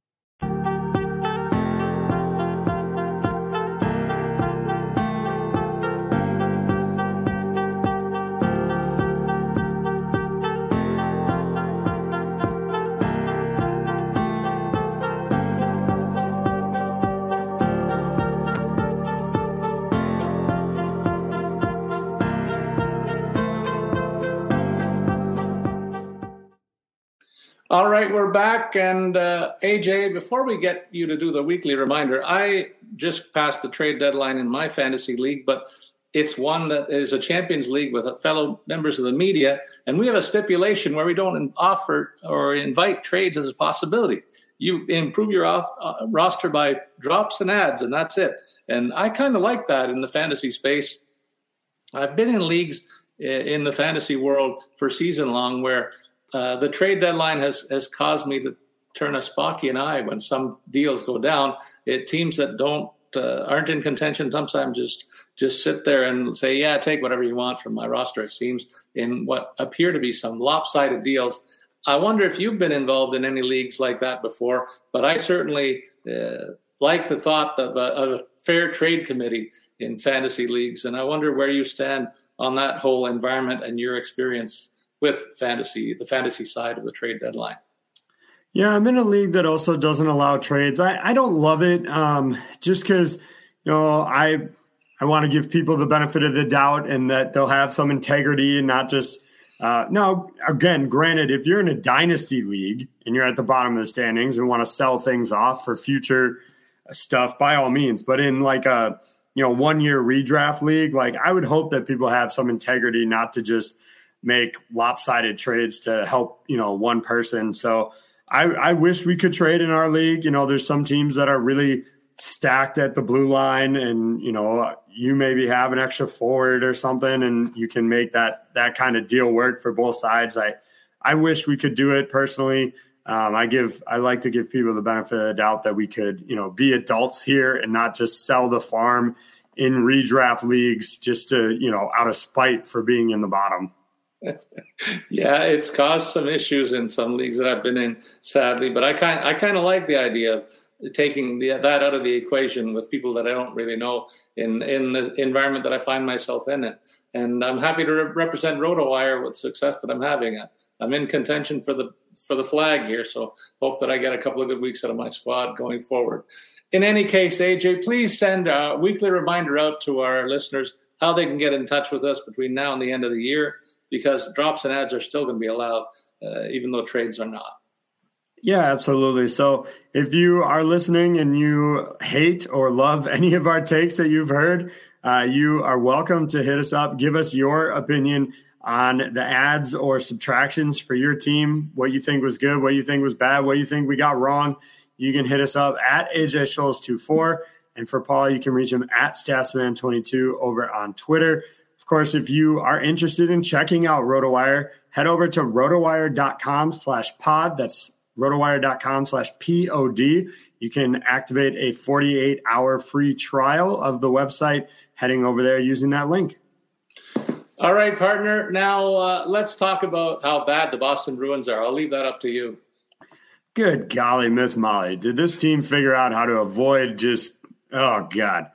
All right, we're back. And uh, AJ, before we get you to do the weekly reminder, I just passed the trade deadline in my fantasy league, but it's one that is a champions league with fellow members of the media. And we have a stipulation where we don't offer or invite trades as a possibility. You improve your off, uh, roster by drops and adds, and that's it. And I kind of like that in the fantasy space. I've been in leagues in the fantasy world for season long where uh, the trade deadline has has caused me to turn a Spockian eye when some deals go down. It teams that don't uh, aren't in contention sometimes just just sit there and say, yeah, take whatever you want from my roster. It seems in what appear to be some lopsided deals. I wonder if you've been involved in any leagues like that before, but I certainly uh, like the thought of a, a fair trade committee in fantasy leagues, and I wonder where you stand on that whole environment and your experience with fantasy, the fantasy side of the trade deadline. Yeah, I'm in a league that also doesn't allow trades. I, I don't love it um, just because, you know, I I want to give people the benefit of the doubt and that they'll have some integrity and not just. Uh, now, again, granted, if you're in a dynasty league and you're at the bottom of the standings and want to sell things off for future stuff, by all means. But in like a you know one year redraft league, like I would hope that people have some integrity, not to just make lopsided trades to help you know one person. So I, I wish we could trade in our league. You know, there's some teams that are really stacked at the blue line, and you know you maybe have an extra forward or something, and you can make that that kind of deal work for both sides. I I wish we could do it personally. Um, I give I like to give people the benefit of the doubt that we could you know be adults here and not just sell the farm in redraft leagues just to you know out of spite for being in the bottom yeah, it's caused some issues in some leagues that I've been in, sadly. But I kind I kind of like the idea of taking the, that out of the equation with people that I don't really know in in the environment that I find myself in it. And I'm happy to re- represent RotoWire with success that I'm having. I'm in contention for the for the flag here, so hope that I get a couple of good weeks out of my squad going forward. In any case, AJ, please send a weekly reminder out to our listeners how they can get in touch with us between now and the end of the year because drops and adds are still going to be allowed, uh, even though trades are not. Yeah, absolutely. So if you are listening and you hate or love any of our takes that you've heard, uh, you are welcome to hit us up. Give us your opinion on the adds or subtractions for your team. What you think was good, what you think was bad, what you think we got wrong. You can hit us up at AJ Scholes24. And for Paul, you can reach him at Statsman22 over on Twitter course, if you are interested in checking out RotoWire, head over to rotowire.com slash pod. That's rotowire.com slash pod. You can activate a 48 hour free trial of the website heading over there using that link. All right, partner. Now uh, let's talk about how bad the Boston Bruins are. I'll leave that up to you. Good golly, Miss Molly. Did this team figure out how to avoid just, oh, God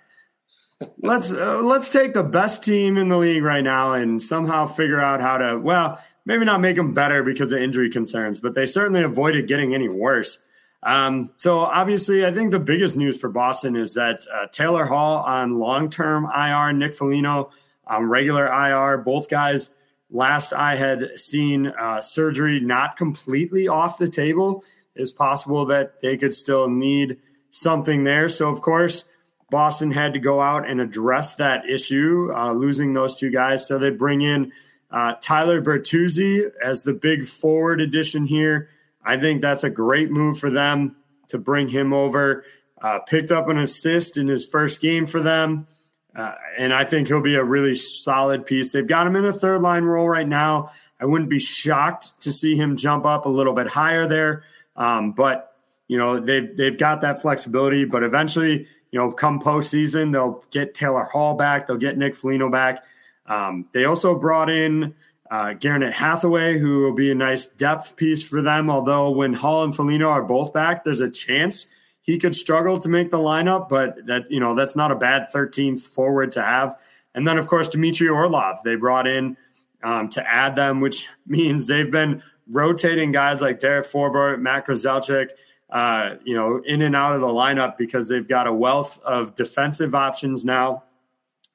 let's uh, let's take the best team in the league right now and somehow figure out how to well maybe not make them better because of injury concerns but they certainly avoided getting any worse um, so obviously i think the biggest news for boston is that uh, taylor hall on long-term ir nick foligno on regular ir both guys last I had seen uh, surgery not completely off the table. It's possible that they could still need something there. So, of course, Boston had to go out and address that issue, uh, losing those two guys. So they bring in uh, Tyler Bertuzzi as the big forward addition here. I think that's a great move for them to bring him over. Uh, picked up an assist in his first game for them. Uh, and I think he'll be a really solid piece. They've got him in a third line role right now. I wouldn't be shocked to see him jump up a little bit higher there. Um, but you know they've they've got that flexibility. But eventually, you know, come postseason, they'll get Taylor Hall back. They'll get Nick Foligno back. Um, they also brought in uh, Garnet Hathaway, who will be a nice depth piece for them. Although when Hall and Foligno are both back, there's a chance he could struggle to make the lineup, but that you know that's not a bad 13th forward to have. And then of course Dmitry Orlov they brought in um, to add them, which [LAUGHS] means they've been rotating guys like Derek Forbort, Matt Grzelcyk, uh, you know, in and out of the lineup because they've got a wealth of defensive options now,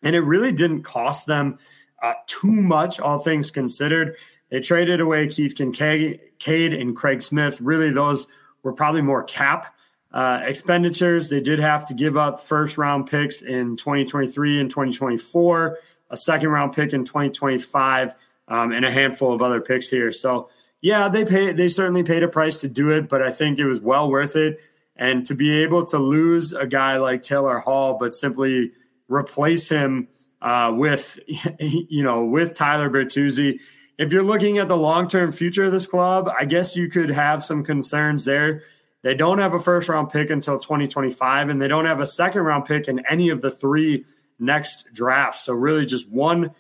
and it really didn't cost them uh, too much, all things considered. They traded away Keith Kinkaid and Craig Smith. Really, those were probably more cap uh, expenditures, they did have to give up first round picks in 2023 and 2024, a second round pick in 2025, um, and a handful of other picks here. So, yeah, they pay. They certainly paid a price to do it, but I think it was well worth it. And to be able to lose a guy like Taylor Hall, but simply replace him uh, with, [LAUGHS] you know, with Tyler Bertuzzi. If you're looking at the long term future of this club, I guess you could have some concerns there they don't have a first round pick until 2025, and they don't have a second round pick in any of the three next drafts. So, really, just one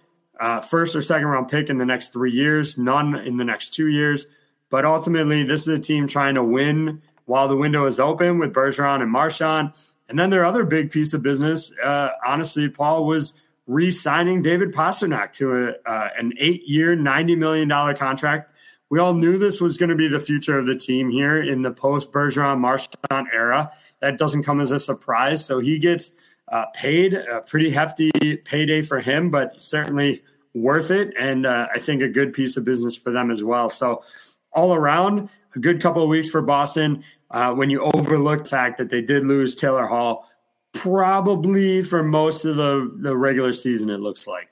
uh, first or second round pick in the next three years, none in the next two years. But ultimately, this is a team trying to win while the window is open with Bergeron and Marchand. And then their other big piece of business, uh, honestly, Paul, was re signing David Pastrnak to a, uh, an eight year, $90 million contract we all knew this was going to be the future of the team here in the post Bergeron Marchand era. That doesn't come as a surprise. So he gets uh, paid a pretty hefty payday for him, but certainly worth it. And uh, I think a good piece of business for them as well. So all around, a good couple of weeks for Boston. Uh, when you overlook the fact that they did lose Taylor Hall, probably for most of the, the regular season, it looks like.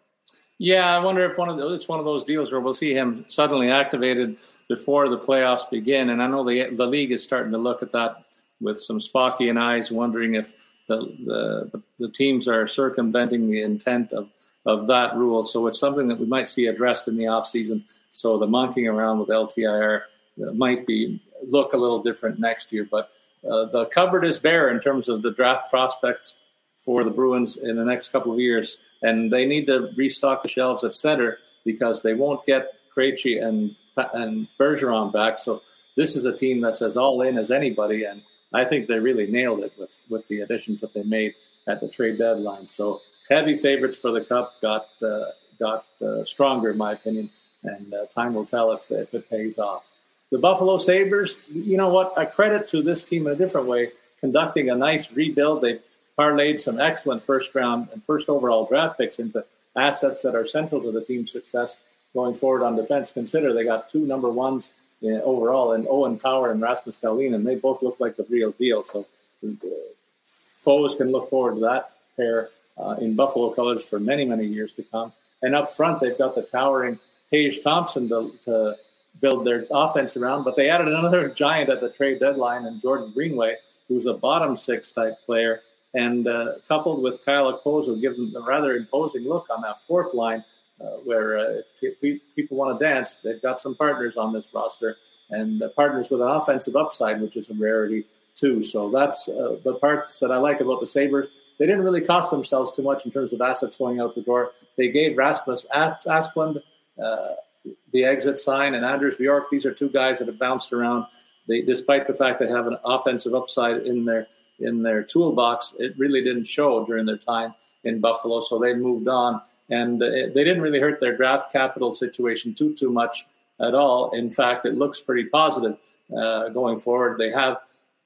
Yeah, I wonder if one of it's one of those deals where we'll see him suddenly activated before the playoffs begin. And I know the the league is starting to look at that with some Spockian eyes, wondering if the the, the teams are circumventing the intent of of that rule. So it's something that we might see addressed in the offseason. So the monkeying around with LTIR uh, might be look a little different next year. But uh, the cupboard is bare in terms of the draft prospects for the Bruins in the next couple of years and they need to restock the shelves at center because they won't get Krejci and and Bergeron back. So this is a team that's as all in as anybody, and I think they really nailed it with with the additions that they made at the trade deadline. So heavy favorites for the cup got uh, got uh, stronger, in my opinion, and uh, time will tell if if it pays off. The Buffalo Sabres, you know what? I credit to this team in a different way, conducting a nice rebuild. They parlayed some excellent first round and first overall draft picks into assets that are central to the team's success going forward on defense. Consider they got two number ones overall in Owen Power and Rasmus Dahlin, and they both look like the real deal. So uh, foes can look forward to that pair uh, in Buffalo colors for many, many years to come. And up front, they've got the towering Tage Thompson to, to build their offense around, but they added another [LAUGHS] giant at the trade deadline and Jordan Greenway, who's a bottom six type player and uh, coupled with Kyle Okposo gives them a rather imposing look on that fourth line, uh, where uh, if people want to dance, they've got some partners on this roster, and partners with an offensive upside, which is a rarity too. So that's uh, the parts that I like about the Sabres. They didn't really cost themselves too much in terms of assets going out the door. They gave Rasmus Asplund uh, the exit sign and Anders Bjork. These are two guys that have bounced around. They, despite the fact they have an offensive upside in their in their toolbox, it really didn't show during their time in Buffalo. So they moved on, and they didn't really hurt their draft capital situation too too much at all. In fact, it looks pretty positive uh, going forward. They have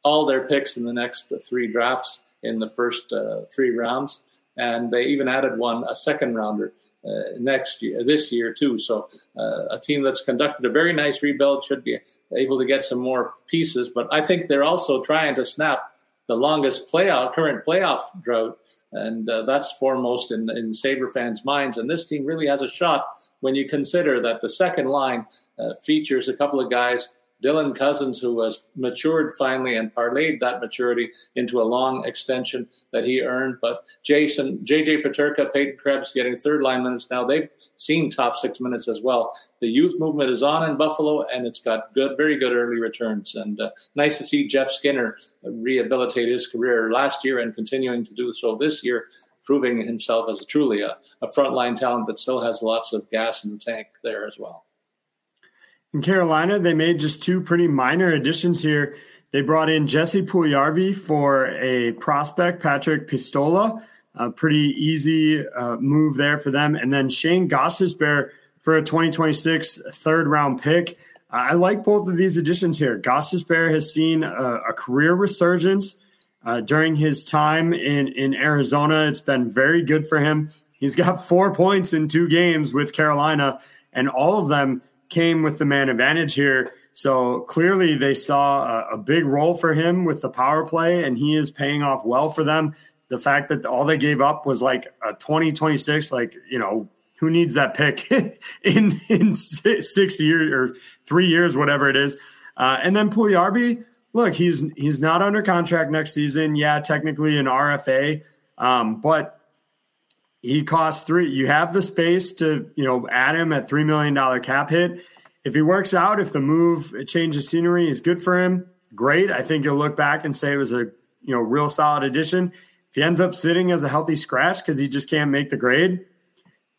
all their picks in the next three drafts in the first uh, three rounds, and they even added one a second rounder uh, next year, this year too. So uh, a team that's conducted a very nice rebuild should be able to get some more pieces. But I think they're also trying to snap the longest playoff current playoff drought, and uh, that's foremost in in Sabre fans' minds. And this team really has a shot when you consider that the second line uh, features a couple of guys Dylan Cozens, who has matured finally and parlayed that maturity into a long extension that he earned. But Jason, JJ Peterka, Peyton Krebs getting third line minutes now. They've seen top six minutes as well. The youth movement is on in Buffalo, and it's got good, very good early returns. And uh, nice to see Jeff Skinner rehabilitate his career last year and continuing to do so this year proving himself as truly a, a frontline talent that still has lots of gas in the tank there as well. In Carolina, they made just two pretty minor additions here. They brought in Jesse Puljujarvi for a prospect, Patrik Puistola. A pretty easy uh, move there for them. And then Shane Gostisbehere for a 2026 third round pick. I like both of these additions here. Gostisbehere has seen a, a career resurgence uh, during his time in, in Arizona. It's been very good for him. He's got [LAUGHS] four points in two games with Carolina, and all of them came with the man advantage here. So clearly, they saw a, a, big role for him with the power play, and he is paying off well for them. The fact that all they gave up was like a 2026, like, you know, who needs that pick [LAUGHS] in in six years or three years, whatever it is. Uh, and then Puljujarvi, look, he's he's not under contract next season. Yeah, technically an RFA, um, but he costs three. You have the space to, you know, add him at $3 million cap hit. If he works out, if the move, change of scenery is good for him, great. I think you'll look back and say it was a, you know, real solid addition. If he ends up sitting as a healthy scratch because he just can't make the grade,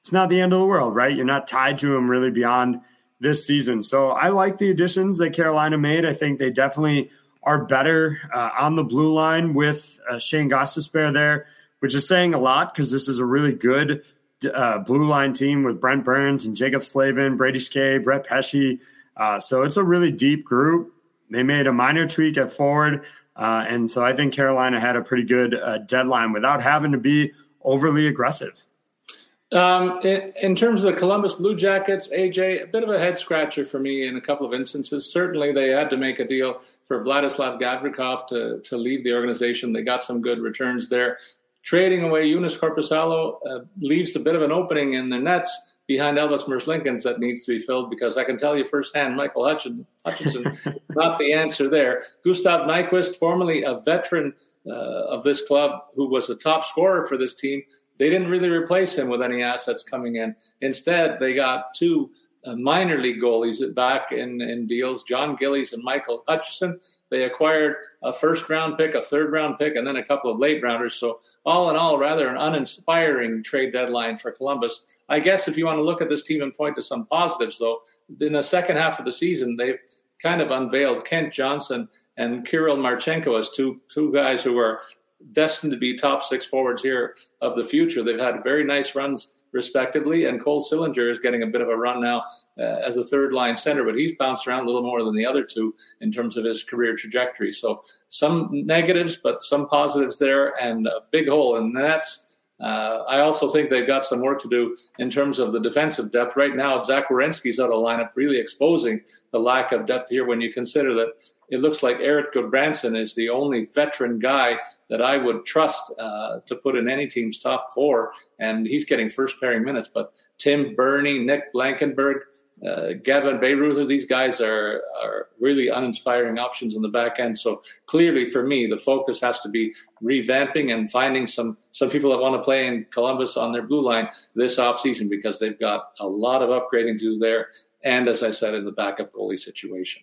it's not the end of the world, right? You're not tied to him really beyond this season. So I like the additions that Carolina made. I think they definitely are better uh, on the blue line with uh, Shane Gostisbehere there which is saying a lot because this is a really good uh, blue line team with Brent Burns and Jaccob Slavin, Brady Skjei, Brett Pesce. Uh, so it's a really deep group. They made a minor tweak at forward. Uh, and so I think Carolina had a pretty good uh, deadline without having to be overly aggressive. Um, in, in, terms of the Columbus Blue Jackets, AJ, a bit of a head scratcher for me in a couple of instances. Certainly, they had to make a deal for Vladislav Gavrikov to, to leave the organization. They got some good returns there trading away Joonas Korpisalo uh, leaves a bit of an opening in the nets behind Elvis Merzlikins that needs to be filled because I can tell you firsthand, Michael Hutchinson, Hutchinson [LAUGHS] not the answer there. Gustav Nyquist, formerly a veteran uh, of this club who was a top scorer for this team, they didn't really replace him with any assets coming in. Instead, they got two uh, minor league goalies back in, in deals, John Gillies and Michael Hutchinson. They acquired a first round pick, a third round pick, and then a couple of late rounders. So, all in all, rather an uninspiring trade deadline for Columbus. I guess if you want to look at this team and point to some positives, though, in the second half of the season, they've kind of unveiled Kent Johnson and Kirill Marchenko as two two guys who are destined to be top six forwards here of the future. They've had very nice runs respectively. And Cole Sillinger is getting a bit of a run now uh, as a third line center, but he's bounced around a little more than the other two in terms of his career trajectory. So some negatives, but some positives there, and a big hole And the nets. Uh, I also think they've got some work to do in terms of the defensive depth. Right now, Zach Werenski's out of lineup, really exposing the lack of depth here when you consider that it looks like Erik Gudbranson is the only veteran guy that I would trust uh, to put in any team's top four, and he's getting first pairing minutes. But Tim Berni, Nick Blankenburg, uh, Gavin Bayreuther, these guys are are really uninspiring options on the back end. So clearly, for me, the focus has to be revamping and finding some some people that want to play in Columbus on their blue line this offseason because they've got a lot of upgrading to do there, and as I said, in the backup goalie situation.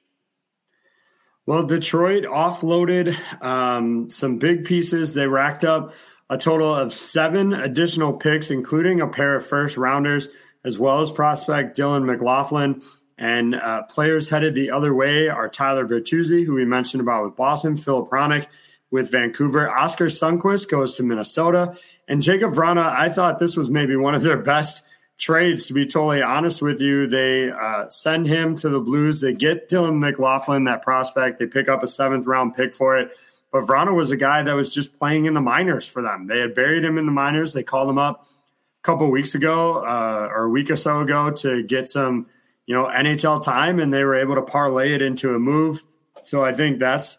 Well, Detroit offloaded um, some big pieces. They racked up a total of seven additional picks, including a pair of first rounders, as well as prospect Dylan McLaughlin. And uh, players headed the other way are Tyler Bertuzzi, who we mentioned about with Boston, Filip Hronek with Vancouver. Oskar Sundqvist goes to Minnesota. And Jakub Vrana, I thought this was maybe one of their best trades, to be totally honest with you. They uh, send him to the Blues. They get Dylan McLaughlin, that prospect. They pick up a seventh round pick for it. But Vrana was a guy that was just playing in the minors for them. They had buried him in the minors. They called him up couple weeks ago uh, or a week or so ago to get some, you know, NHL time, and they were able to parlay it into a move. So I think that's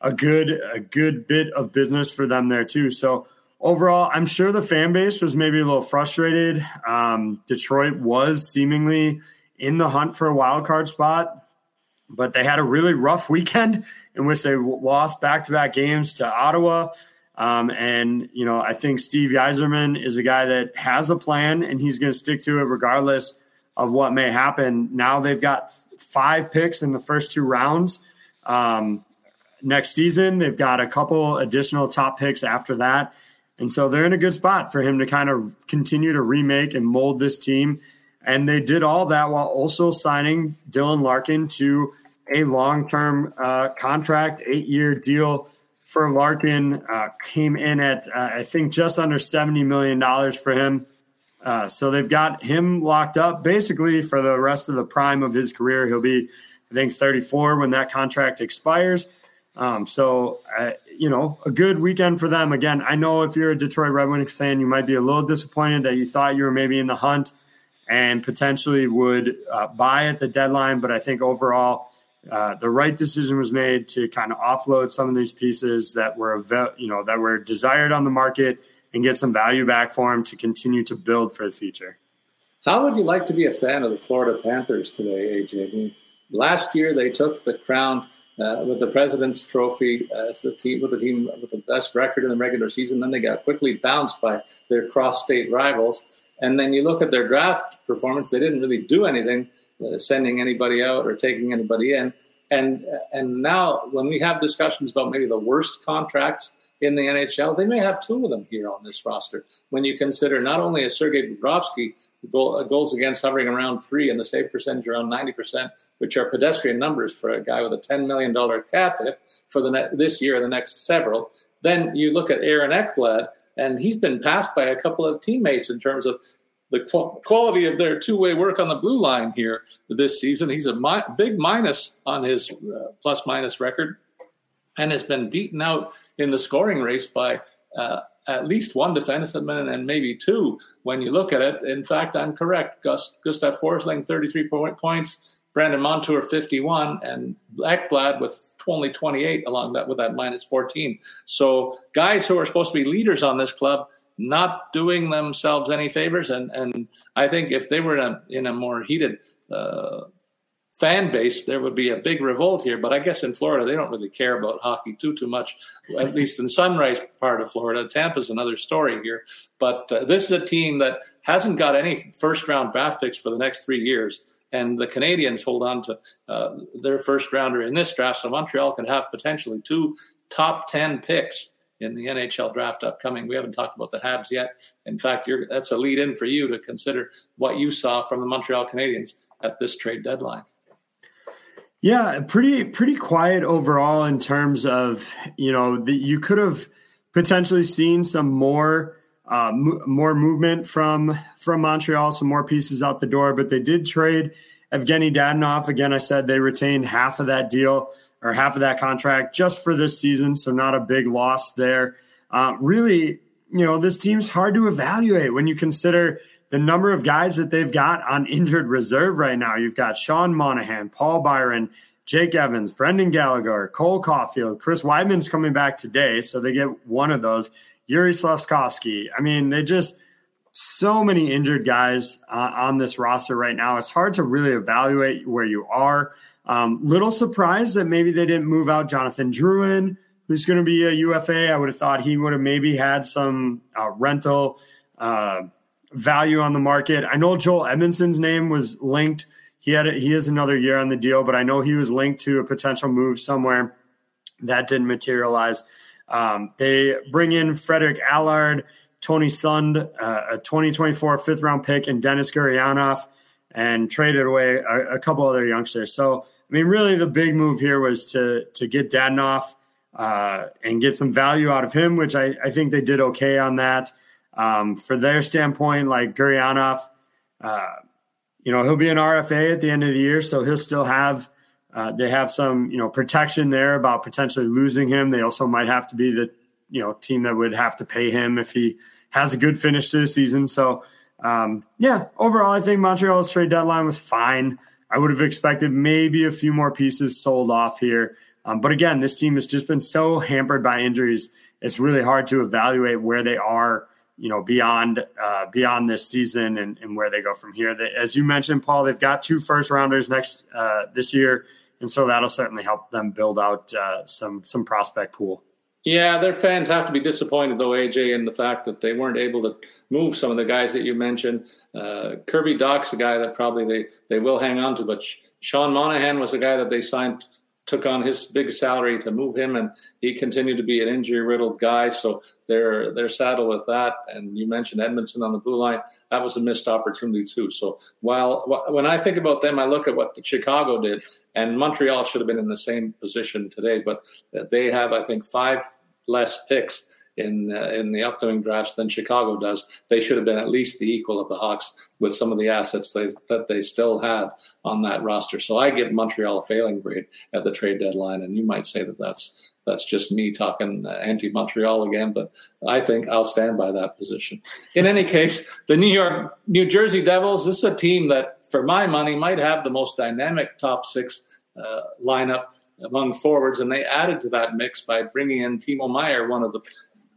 a good a good bit of business for them there too. So overall, I'm sure the fan base was maybe a little frustrated. Um, Detroit was seemingly in the hunt for a wild card spot, but they had a really rough weekend in which they lost back to back games to Ottawa. Um, and, you know, I think Steve Yzerman is a guy that has a plan and he's going to stick to it regardless of what may happen. Now they've got five picks in the first two rounds. Um, next season, they've got a couple additional top picks after that. And so they're in a good spot for him to kind of continue to remake and mold this team. And they did all that while also signing Dylan Larkin to a long term uh, contract, eight year deal for Larkin. Uh, came in at, uh, I think, just under $70 million for him. Uh, so they've got him locked up basically for the rest of the prime of his career. He'll be, I think, 34 when that contract expires. Um, so, uh, you know, a good weekend for them. Again, I know if you're a Detroit Red Wings fan, you might be a little disappointed that you thought you were maybe in the hunt and potentially would uh, buy at the deadline. But I think overall, uh, the right decision was made to kind of offload some of these pieces that were, you know, that were desired on the market and get some value back for them to continue to build for the future. How would you like to be a fan of the Florida Panthers today, AJ? I mean, last year they took the crown uh, with the President's Trophy as the team with the team with the best record in the regular season. Then they got quickly bounced by their cross-state rivals. And then you look at their draft performance; they didn't really do anything, uh, sending anybody out or taking anybody in. And and now when we have discussions about maybe the worst contracts in the NHL, they may have two of them here on this roster. When you consider not only a Sergei Bobrovsky, goal, uh, goals against hovering around three and the save percentage around 90%, which are pedestrian numbers for a guy with a $10 million cap hit for the ne- this year and the next several. Then you look at Aaron Ekblad, and he's been passed by a couple of teammates in terms of the qu- quality of their two-way work on the blue line here this season. He's a mi- big minus on his uh, plus-minus record and has been beaten out in the scoring race by uh, at least one defenseman and maybe two when you look at it. In fact, I'm correct. Gus, Gustav Forsling, 33 point points, Brandon Montour, 51, and Ekblad with only 28 along that with that minus 14. So guys who are supposed to be leaders on this club not doing themselves any favors. And, and I think if they were in a, in a more heated uh, fan base, there would be a big revolt here. But I guess in Florida, they don't really care about hockey too too much. At least in Sunrise part of Florida, Tampa's another story here. But uh, this is a team that hasn't got any first round draft picks for the next three years. And the Canadiens hold on to uh, their first rounder in this draft, so Montreal can have potentially two top ten picks in the NHL draft upcoming. We haven't talked about the Habs yet. In fact, that's a lead in for you to consider what you saw from the Montreal Canadiens at this trade deadline. Yeah, pretty pretty quiet overall in terms of you know the, you could have potentially seen some more uh, m- more movement from from Montreal, some more pieces out the door, but they did trade Evgeny Dadonov. Again, I said they retained half of that deal or half of that contract just for this season, so not a big loss there. Uh, really, you know, this team's hard to evaluate when you consider the number of guys that they've got on injured reserve right now. You've got Sean Monahan, Paul Byron, Jake Evans, Brendan Gallagher, Cole Caufield, Chris Wideman's coming back today, so they get one of those. Yuri Slafkovsky. I mean, they just so many injured guys uh, on this roster right now. It's hard to really evaluate where you are. Um, little surprised that maybe they didn't move out Jonathan Drouin, who's going to be a UFA. I would have thought he would have maybe had some uh, rental uh, value on the market. I know Joel Edmundson's name was linked. He had a, he has another year on the deal, but I know he was linked to a potential move somewhere that didn't materialize. Um, they bring in Frederic Allard, Tony Sund, uh, a 2024 fifth round pick, and Denis Gurianov, and traded away a, a, couple other youngsters. So, I mean, really, the big move here was to to get Dadonov uh, and get some value out of him, which I, I think they did okay on that. Um, for their standpoint, like Gurianov, uh, you know, he'll be an RFA at the end of the year, so he'll still have uh, they have some you know protection there about potentially losing him. They also might have to be the you know team that would have to pay him if he has a good finish to the season. So um, yeah, overall, I think Montreal's trade deadline was fine. I would have expected maybe a few more pieces sold off here. Um, but again, this team has just been so hampered by injuries. It's really hard to evaluate where they are, you know, beyond uh, beyond this season and, and, where they go from here. They, as you mentioned, Paul, they've got two first rounders next uh, this year, and so that'll certainly help them build out uh, some some prospect pool. Yeah, their fans have to be disappointed though, AJ, in the fact that they weren't able to move some of the guys that you mentioned. Uh, Kirby Dach's a guy that probably they, they will hang on to, but Sean Monahan was a guy that they signed, took on his big salary to move him, and he continued to be an injury riddled guy. So they're they're saddled with that. And you mentioned Edmundson on the blue line; that was a missed opportunity too. So while when I think about them, I look at what the Chicago did, and Montreal should have been in the same position today, but they have, I think, five less picks in uh, in the upcoming drafts than Chicago does. They should have been at least the equal of the Hawks with some of the assets they, that they still have on that roster. So I give Montreal a failing grade at the trade deadline, and you might say that that's that's just me talking uh, anti Montreal again, but I think I'll stand by that position. In any case, the New York New Jersey Devils. This is a team that, for my money, might have the most dynamic top six uh, lineup among forwards, and they added to that mix by bringing in Timo Meier, one of the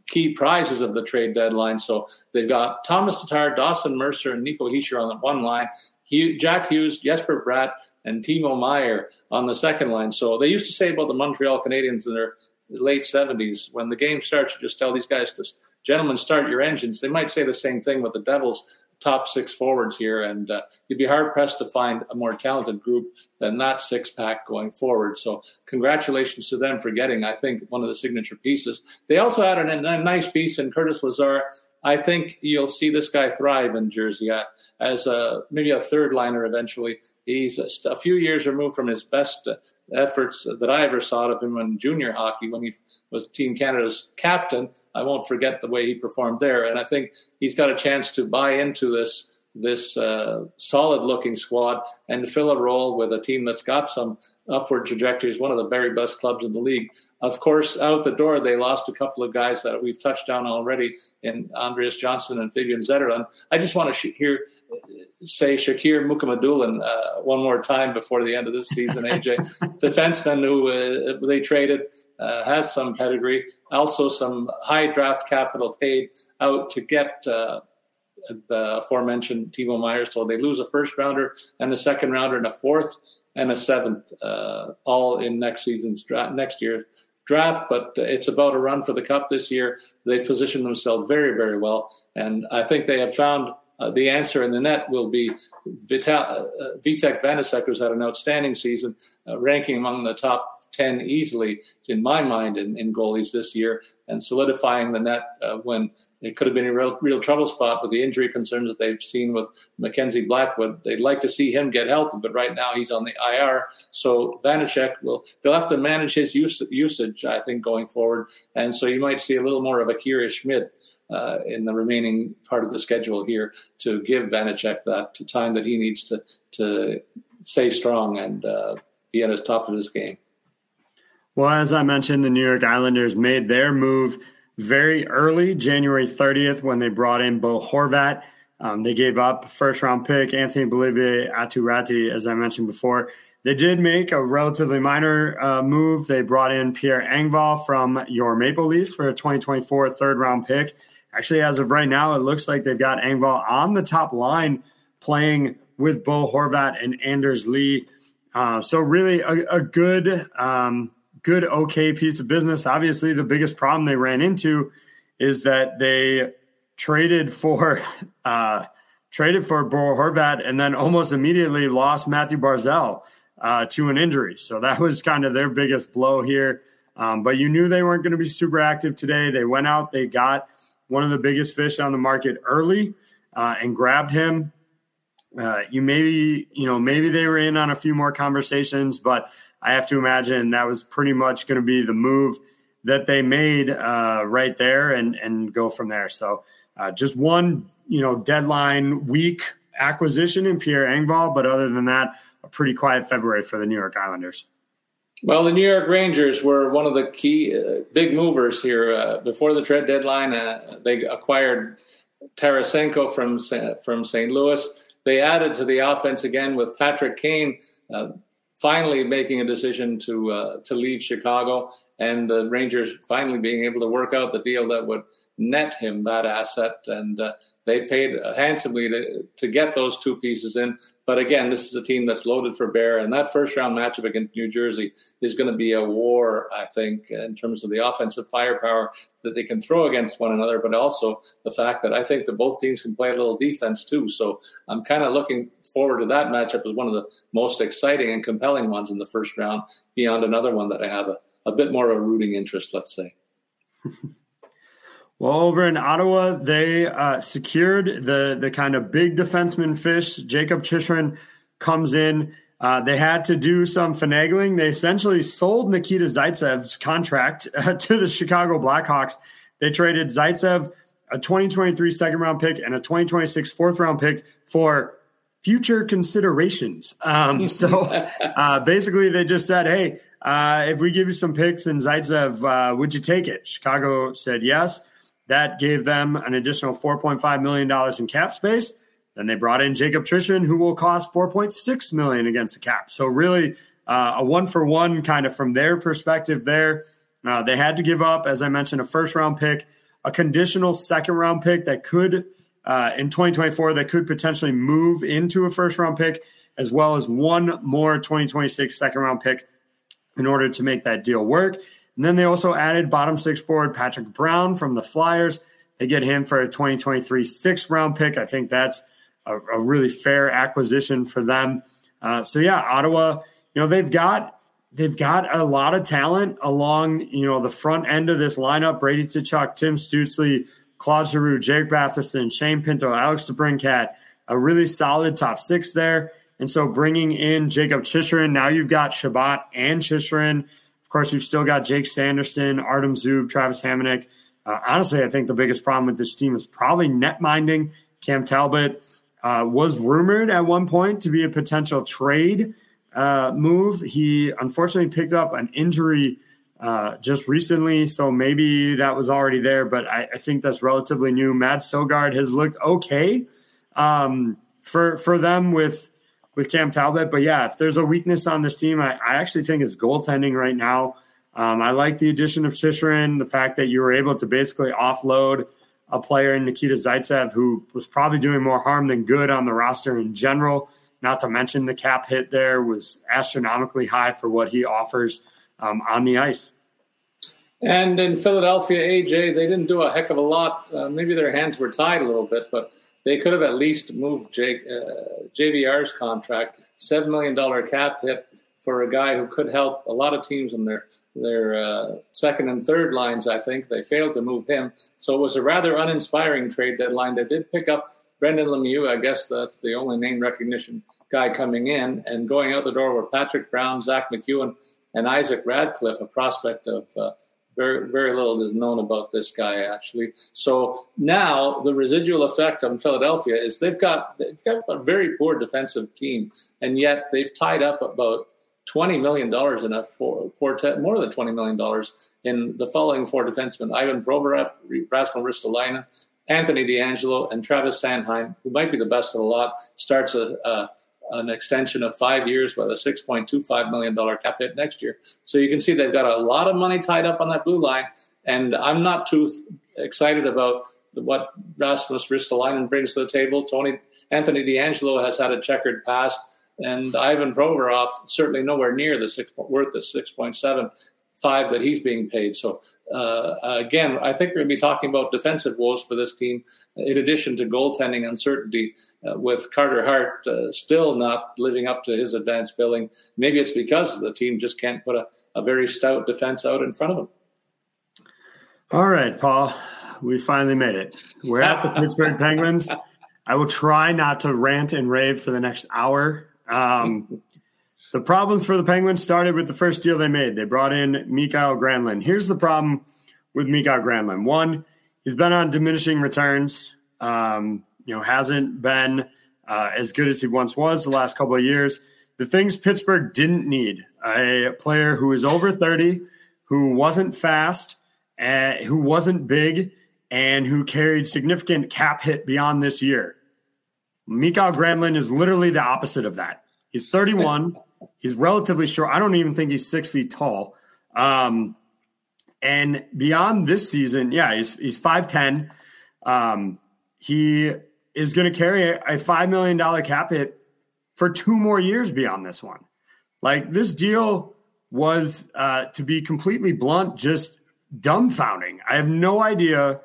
key prizes of the trade deadline. So they've got Thomas Tatar, Dawson Mercer, and Nico Hischier on the one line, Hugh, Jack Hughes, Jesper Bratt, and Timo Meier on the second line. So they used to say about the Montreal Canadiens in their late 70s, when the game starts, you just tell these guys to, gentlemen, start your engines. They might say the same thing with the Devils top six forwards here, and uh, you'd be hard pressed to find a more talented group than that six pack going forward. So, congratulations to them for getting, I think, one of the signature pieces. They also added a, nice piece in Curtis Lazar. I think you'll see this guy thrive in Jersey uh, as a, maybe a third liner eventually. He's a, a few years removed from his best efforts that I ever saw of him in junior hockey when he was Team Canada's captain. I won't forget the way he performed there, and I think he's got a chance to buy into this this uh, solid looking squad and fill a role with a team that's got some upward trajectories, one of the very best clubs in the league. Of course, out the door, they lost a couple of guys that we've touched on already in Andreas Johnsson and Fabian Zetterlund. I just want to sh- hear say Shakir Mukhamadullin uh, one more time before the end of this season. AJ, [LAUGHS] defenseman who uh, they traded uh, has some pedigree, also some high draft capital paid out to get uh, the aforementioned Timo Meier. So they lose a first rounder and a second rounder and a fourth and a seventh, uh, all in next season's draft, next year draft. But it's about a run for the cup this year. They've positioned themselves very, very well, and I think they have found. Uh, the answer in the net will be Vital, uh, Vitek Vanecek, who's had an outstanding season, uh, ranking among the top 10 easily, in my mind, in, in goalies this year, and solidifying the net uh, when it could have been a real, real trouble spot with the injury concerns that they've seen with Mackenzie Blackwood. They'd like to see him get healthy, but right now he's on the IR. So Vanecek will they'll have to manage his use, usage, I think, going forward. And so you might see a little more of Akira Schmid uh, in the remaining part of the schedule here to give Vanecek that time that he needs to to stay strong and uh, be at his top of his game. Well, as I mentioned, the New York Islanders made their move very early, January 30th, when they brought in Bo Horvat. Um, they gave up first round pick Anthony Beauvillier Aatu Raty, as I mentioned before. They did make a relatively minor uh, move. They brought in Pierre Engvall from your Maple Leafs for a 2024 third round pick. Actually, as of right now, it looks like they've got Engvall on the top line playing with Bo Horvat and Anders Lee. Uh, so, really, a, a good um, good, okay piece of business. Obviously, the biggest problem they ran into is that they traded for [LAUGHS] uh, traded for Bo Horvat and then almost immediately lost Mathew Barzal uh, to an injury. So that [LAUGHS] was kind of their biggest blow here. Um, but you knew they weren't going to be super active today. They went out, they got one of the biggest fish on the market early uh, and grabbed him. Uh, you maybe, you know, maybe they were in on a few more conversations, but I have to imagine that was pretty much going to be the move that they made uh, right there and and go from there. So uh, just one you know deadline week acquisition in Pierre Engvall, but other than that, a pretty quiet February for the New York Islanders. Well, the New York Rangers were one of the key uh, big movers here uh, before the trade deadline. Uh, they acquired Tarasenko from from St. Louis. They added to the offense again with Patrick Kane uh, finally making a decision to uh, to leave Chicago, and the Rangers finally being able to work out the deal that would net him that asset. And uh, they paid handsomely to, to get those two pieces in. But again, this is a team that's loaded for bear, and that first round matchup against New Jersey is going to be a war, I think, in terms of the offensive firepower that they can throw against one another, but also the fact that I think that both teams can play a little defense too. So I'm kind of looking forward to that matchup as one of the most exciting and compelling ones in the first round, beyond another one that I have a, a bit more of a rooting interest, let's say. [LAUGHS] Well, over in Ottawa, they uh, secured the the kind of big defenseman fish. Jacob Chychrun comes in. Uh, they had to do some finagling. They essentially sold Nikita Zaitsev's contract [LAUGHS] uh, to the Chicago Blackhawks. They traded Zaitsev a 2023 second round pick and a 2026 fourth round pick for future considerations. Um, [LAUGHS] so uh, basically, they just said, hey, uh, if we give you some picks and Zaitsev, uh, would you take it? Chicago said yes. That gave them an additional $4.5 million in cap space. Then they brought in Jacob Chychrun, who will cost 4.6 million against the cap. So really uh, a one for one kind of from their perspective there. Uh, they had to give up, as I mentioned, a first round pick, a conditional second round pick that could, uh, in 2024, that could potentially move into a first round pick, as well as one more 2026 second round pick in order to make that deal work. And then they also added bottom six forward Patrick Brown from the Flyers. They get him for a 2023 sixth round pick. I think that's a, a really fair acquisition for them. Uh, so yeah, Ottawa, you know, they've got they've got a lot of talent along, you know, the front end of this lineup. Brady Tkachuk, Tim Stützle, Claude Giroux, Jake Batherson, Shane Pinto, Alex DeBrincat, a really solid top six there. And so bringing in Jacob Chychrun, now you've got Chabot and Chychrun. Of course, you've still got Jake Sanderson, Artem Zub, Travis Hamonic. Uh, honestly, I think the biggest problem with this team is probably net minding. Cam Talbot uh, was rumored at one point to be a potential trade uh, move. He unfortunately picked up an injury uh, just recently, so maybe that was already there, but I, I think that's relatively new. Matt Sogaard has looked okay um, for for them with with Cam Talbot. But yeah, if there's a weakness on this team, I, I actually think it's goaltending right now. Um, I like the addition of Chychrun, the fact that you were able to basically offload a player in Nikita Zaitsev who was probably doing more harm than good on the roster in general. Not to mention the cap hit there was astronomically high for what he offers um, on the ice. And in Philadelphia, AJ, they didn't do a heck of a lot. Uh, maybe their hands were tied a little bit, but they could have at least moved Jake, uh, JVR's contract, $7 million cap hit for a guy who could help a lot of teams in their their uh, second and third lines. I think they failed to move him, so it was a rather uninspiring trade deadline. They did pick up Brendan Lemieux. I guess that's the only name recognition guy coming in, and going out the door were Patrick Brown, Zach MacEwen, and Isaac Ratcliffe, a prospect of uh, very, very little is known about this guy actually. So now the residual effect on Philadelphia is they've got they've got a very poor defensive team, and yet they've tied up about twenty million dollars in a quartet, more than twenty million dollars in the following four defensemen: Ivan Provorov, Rasmus Ristolainen, Anthony DeAngelo, and Travis Sanheim, who might be the best of the lot. Starts a, a an extension of five years with a $6.25 million cap hit next year. So you can see they've got a lot of money tied up on that blue line. And I'm not too excited about what Rasmus Ristolainen brings to the table. Tony Anthony DeAngelo has had a checkered past, and Ivan Provorov certainly nowhere near the six worth the 6.7 five that he's being paid. So uh, again, I think we're going to be talking about defensive woes for this team, in addition to goaltending uncertainty. Uh, with Carter Hart uh, still not living up to his advanced billing, maybe it's because the team just can't put a, a very stout defense out in front of them. All right, Paul, we finally made it. We're at the [LAUGHS] Pittsburgh Penguins. I will try not to rant and rave for the next hour. Um, the problems for the Penguins started with the first deal they made. They brought in Mikael Granlund. Here's the problem with Mikael Granlund. One, he's been on diminishing returns. Um, you know, hasn't been uh, as good as he once was the last couple of years. The things Pittsburgh didn't need a player who is over 30, who wasn't fast, uh, who wasn't big, and who carried significant cap hit beyond this year. Mikael Granlund is literally the opposite of that. He's 31. He's relatively short. I don't even think he's six feet tall. Um, and beyond this season, yeah, he's he's 5'10. Um, he is going to carry a, $5 million cap hit for two more years beyond this one. Like this deal was, uh, to be completely blunt, just dumbfounding. I have no idea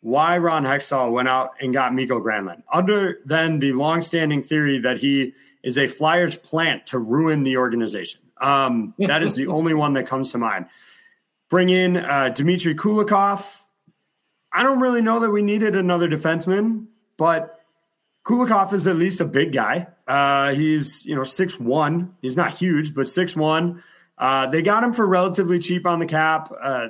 why Ron Hextall went out and got Mikael Granlund, other than the longstanding theory that he is a Flyers plant to ruin the organization. Um, that is the [LAUGHS] only one that comes to mind. Bring in uh, Dmitry Kulikov. I don't really know that we needed another defenseman, but Kulikov is at least a big guy. Uh, he's you know six one. He's not huge, but six one. Uh, they got him for relatively cheap on the cap. Uh,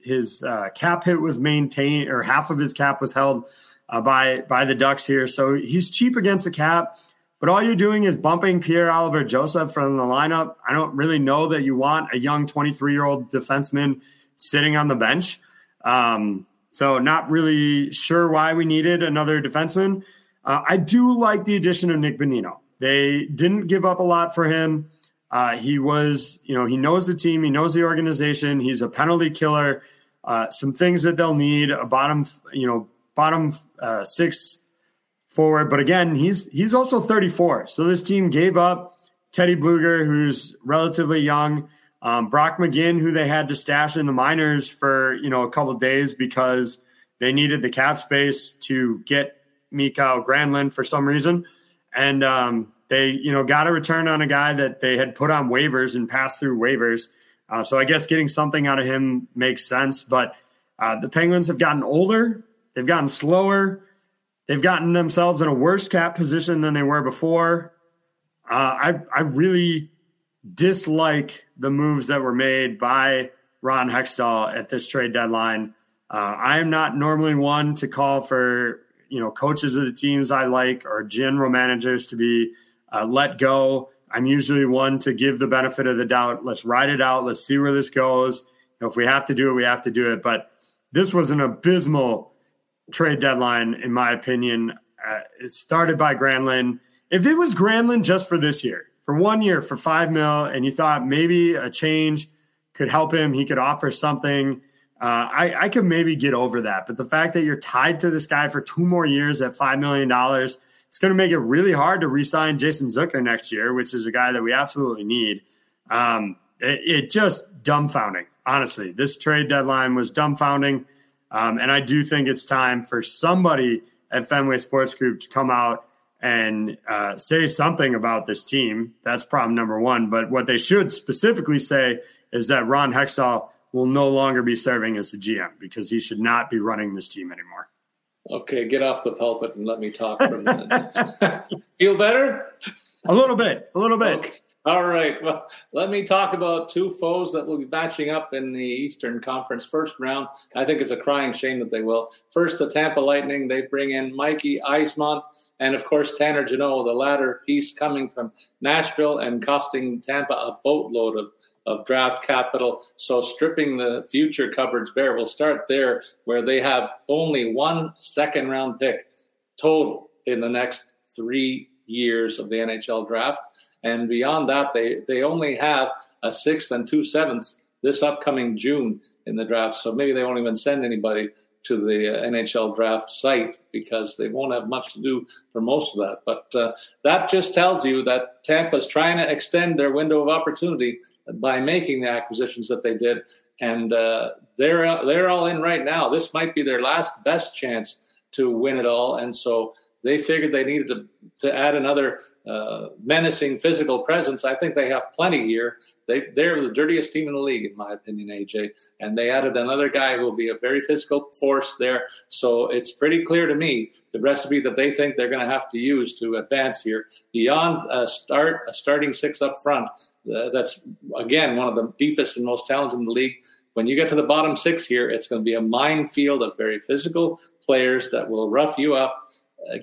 his uh, cap hit was maintained, or half of his cap was held uh, by by the Ducks here. So he's cheap against the cap. But all you're doing is bumping Pierre Olivier Joseph from the lineup. I don't really know that you want a young 23 year old defenseman sitting on the bench. Um, so not really sure why we needed another defenseman. Uh, I do like the addition of Nick Bonino. They didn't give up a lot for him. Uh, he was, you know, he knows the team, he knows the organization. He's a penalty killer. Uh, some things that they'll need a bottom, you know, bottom uh, six forward. But again, he's he's also 34. So this team gave up Teddy Blueger, who's relatively young, um, Brock McGinn, who they had to stash in the minors for you know a couple days because they needed the cap space to get Mikael Granlund for some reason, and um, they you know got a return on a guy that they had put on waivers and passed through waivers. Uh, so I guess getting something out of him makes sense. But uh, the Penguins have gotten older, they've gotten slower, they've gotten themselves in a worse cap position than they were before. Uh, I I really dislike the moves that were made by Ron Hextall at this trade deadline. Uh, I am not normally one to call for you know coaches of the teams I like or general managers to be uh, let go. I'm usually one to give the benefit of the doubt. Let's ride it out. Let's see where this goes. If we have to do it, we have to do it. But this was an abysmal trade deadline, in my opinion. Uh, it started by Granlund. If it was Granlund just for this year, for one year, for five mil, and you thought maybe a change could help him, he could offer something uh, I, I could maybe get over that. But the fact that you're tied to this guy for two more years at $5 million, it's going to make it really hard to re sign Jason Zucker next year, which is a guy that we absolutely need. Um, it, it, just dumbfounding, honestly. This trade deadline was dumbfounding. Um, and I do think it's time for somebody at Fenway Sports Group to come out and uh, say something about this team. That's problem number one. But what they should specifically say is that Ron Hextall will no longer be serving as the GM because he should not be running this team anymore. Okay, get off the pulpit and let me talk for a minute. [LAUGHS] Feel better? A little bit, a little bit. Okay. All right. Well, let me talk about two foes that will be matching up in the Eastern Conference first round. I think it's a crying shame that they will. First, the Tampa Lightning. They bring in Mikey Eyssimont and, of course, Tanner Jeannot, the latter piece coming from Nashville and costing Tampa a boatload of of draft capital. So stripping the future cupboards bare, we'll start there where they have only one second round pick total in the next three years of the NHL draft. And beyond that, they, they only have a sixth and two sevenths this upcoming June in the draft. So maybe they won't even send anybody to the uh, NHL draft site because they won't have much to do for most of that. But uh, that just tells you that Tampa's trying to extend their window of opportunity by making the acquisitions that they did, and uh, they're they're all in right now. This might be their last best chance to win it all, and so they figured they needed to, to add another uh, menacing physical presence. I think they have plenty here. They, they're the dirtiest team in the league, in my opinion, AJ. And they added another guy who will be a very physical force there. So it's pretty clear to me the recipe that they think they're going to have to use to advance here beyond a start a starting six up front. Uh, that's again one of the deepest and most talented in the league. When you get to the bottom six here, it's going to be a minefield of very physical players that will rough you up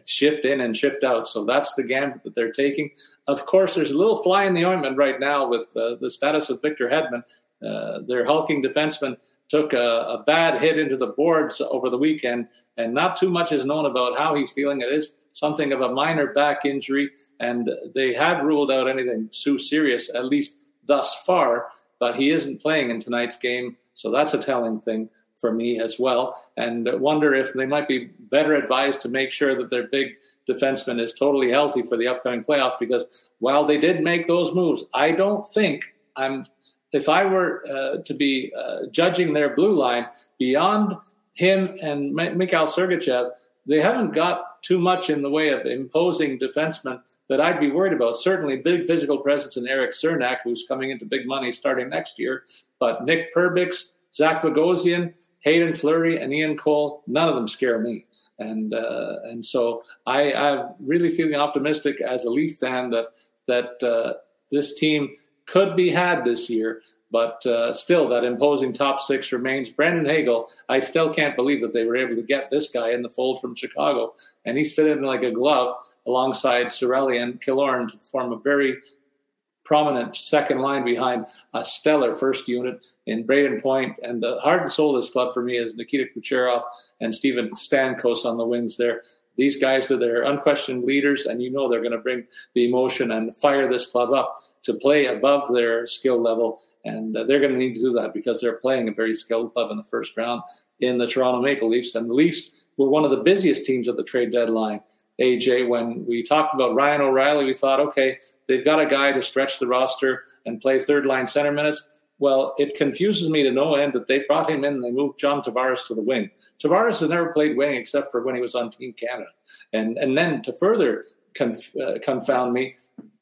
shift in and shift out. So that's the gambit that they're taking. Of course, there's a little fly in the ointment right now with uh, the status of Victor Hedman, uh, their hulking defenseman. took a, a, bad hit into the boards over the weekend, and not too much is known about how he's feeling. It is something of a minor back injury, and they have ruled out anything too serious, at least thus far. But he isn't playing in tonight's game, so that's a telling thing for me as well. And wonder if they might be better advised to make sure that their big defenseman is totally healthy for the upcoming playoffs. Because while they did make those moves, I don't think I'm. If I were uh, to be uh, judging their blue line beyond him and Mikhail Sergachev, they haven't got too much in the way of imposing defensemen that I'd be worried about. Certainly, big physical presence in Erik Cernak, who's coming into big money starting next year. But Nick Perbix, Zach Bogosian, Haydn Fleury, and Ian Cole, none of them scare me. And uh, and so I, I'm really feeling optimistic as a Leaf fan that that uh, this team could be had this year. But uh, still, that imposing top six remains. Brandon Hagel, I still can't believe that they were able to get this guy in the fold from Chicago. And he's fitted in like a glove alongside Cirelli and Killorn to form a very prominent second line behind a stellar first unit in Brayden Point. And the heart and soul of this club for me is Nikita Kucherov and Steven Stamkos on the wings there. These guys are their unquestioned leaders, and you know they're going to bring the emotion and fire this club up to play above their skill level. And uh, they're going to need to do that because they're playing a very skilled club in the first round in the Toronto Maple Leafs. And the Leafs were one of the busiest teams at the trade deadline. AJ, when we talked about Ryan O'Reilly, we thought, okay, they've got a guy to stretch the roster and play third line center minutes. Well, it confuses me to no end that they brought him in and they moved John Tavares to the wing. Tavares has never played wing except for when he was on Team Canada. And and then to further conf, uh, confound me,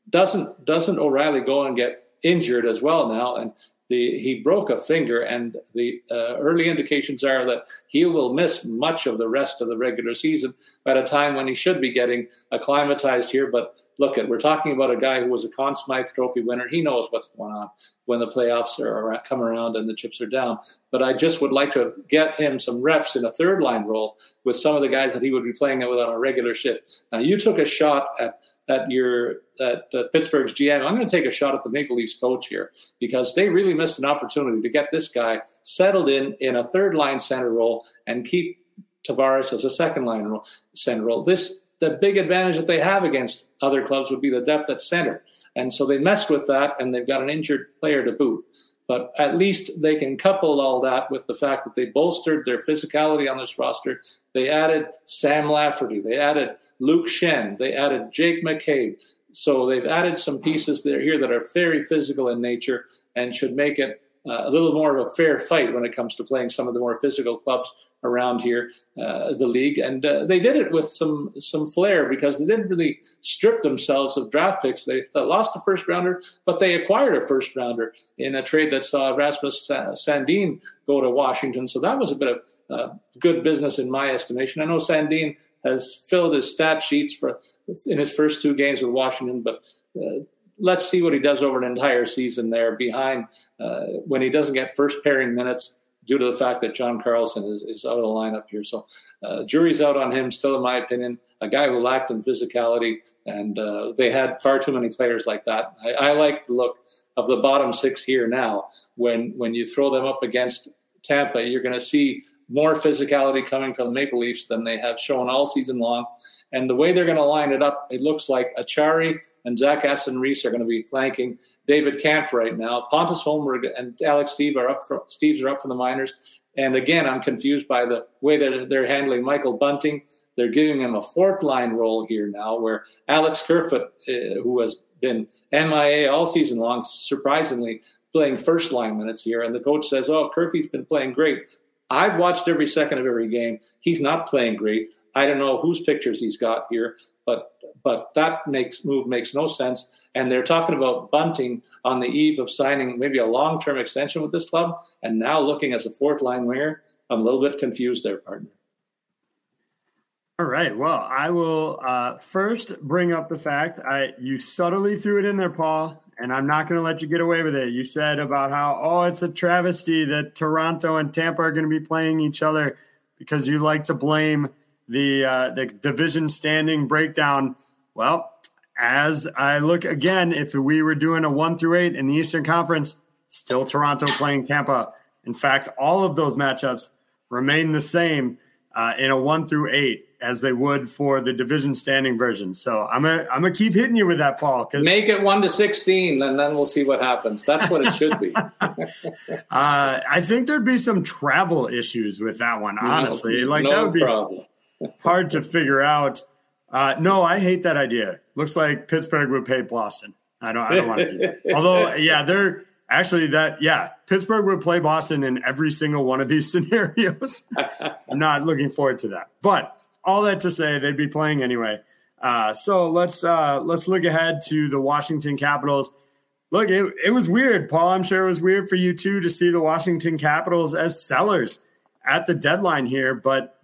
doesn't doesn't O'Reilly go and get injured as well now? And the, he broke a finger, and the uh, early indications are that he will miss much of the rest of the regular season at a time when he should be getting acclimatized here. But look, at we're talking about a guy who was a Conn Smythe Trophy winner. He knows what's going on when the playoffs are, come around and the chips are down. But I just would like to get him some reps in a third line role with some of the guys that he would be playing with on a regular shift. Now, you took a shot at at your at uh, Pittsburgh's GM. I'm going to take a shot at the Maple Leafs coach here because they really missed an opportunity to get this guy settled in in a third line center role and keep Tavares as a second line role, center role. This the big advantage that they have against other clubs would be the depth at center, and so they messed with that, and they've got an injured player to boot. But at least they can couple all that with the fact that they bolstered their physicality on this roster. They added Sam Lafferty. They added Luke Schenn. They added Jake McCabe. So they've added some pieces there here that are very physical in nature and should make it uh, a little more of a fair fight when it comes to playing some of the more physical clubs around here, uh, the league, and uh, they did it with some some flair because they didn't really strip themselves of draft picks. They, they, lost a first rounder, but they acquired a first rounder in a trade that saw Rasmus Sandin go to Washington. So that was a bit of uh, good business in my estimation. I know Sandin has filled his stat sheets for in his first two games with Washington, but uh, let's see what he does over an entire season there behind uh, when he doesn't get first pairing minutes due to the fact that John Carlson is, is out of the lineup here. So, uh, jury's out on him, still, in my opinion. A guy who lacked in physicality, and uh, they had far too many players like that. I, I, like the look of the bottom six here now. When when you throw them up against Tampa, you're going to see more physicality coming from the Maple Leafs than they have shown all season long. And the way they're going to line it up, it looks like Acciari and Zach Aston Reese are going to be flanking David Kampf right now. Pontus Holmberg and Alex Steve are up for, Steeves are up for the minors. And again, I'm confused by the way that they're handling Michael Bunting. They're giving him a fourth line role here now, where Alex Kerfoot, uh, who has been MIA all season long, surprisingly playing first line minutes here. And the coach says, "Oh, Kerfoot's been playing great." I've watched every second of every game. He's not playing great. I don't know whose pictures he's got here, but but that makes move makes no sense. And they're talking about Bunting on the eve of signing maybe a long term extension with this club, and now looking as a fourth line winger. I'm a little bit confused there, partner. All right. Well, I will uh, first bring up the fact I you subtly threw it in there, Paul, and I'm not going to let you get away with it. You said about how oh, it's a travesty that Toronto and Tampa are going to be playing each other because you like to blame the uh, the division standing breakdown. Well, as I look again, if we were doing a one through eight in the Eastern Conference, still Toronto playing Tampa In fact, all of those matchups remain the same uh, in a one through eight as they would for the division standing version. So I'm gonna I'm gonna keep hitting you with that, Paul. Cause make it one to sixteen, and then we'll see what happens. That's what it should be. [LAUGHS] uh, I think there'd be some travel issues with that one. Honestly, no, like no that would be problem. Hard to figure out. Uh, no, I hate that idea. Looks like Pittsburgh would pay Boston. I don't. I don't want to do that. [LAUGHS] Although, yeah, they're actually that. Yeah, Pittsburgh would play Boston in every single one of these [LAUGHS] scenarios. I'm not looking forward to that. But all that to say, they'd be playing anyway. Uh, so let's uh, let's look ahead to the Washington Capitals. Look, it, it was weird, Paul. I'm sure it was weird for you too to see the Washington Capitals as sellers at the deadline here, but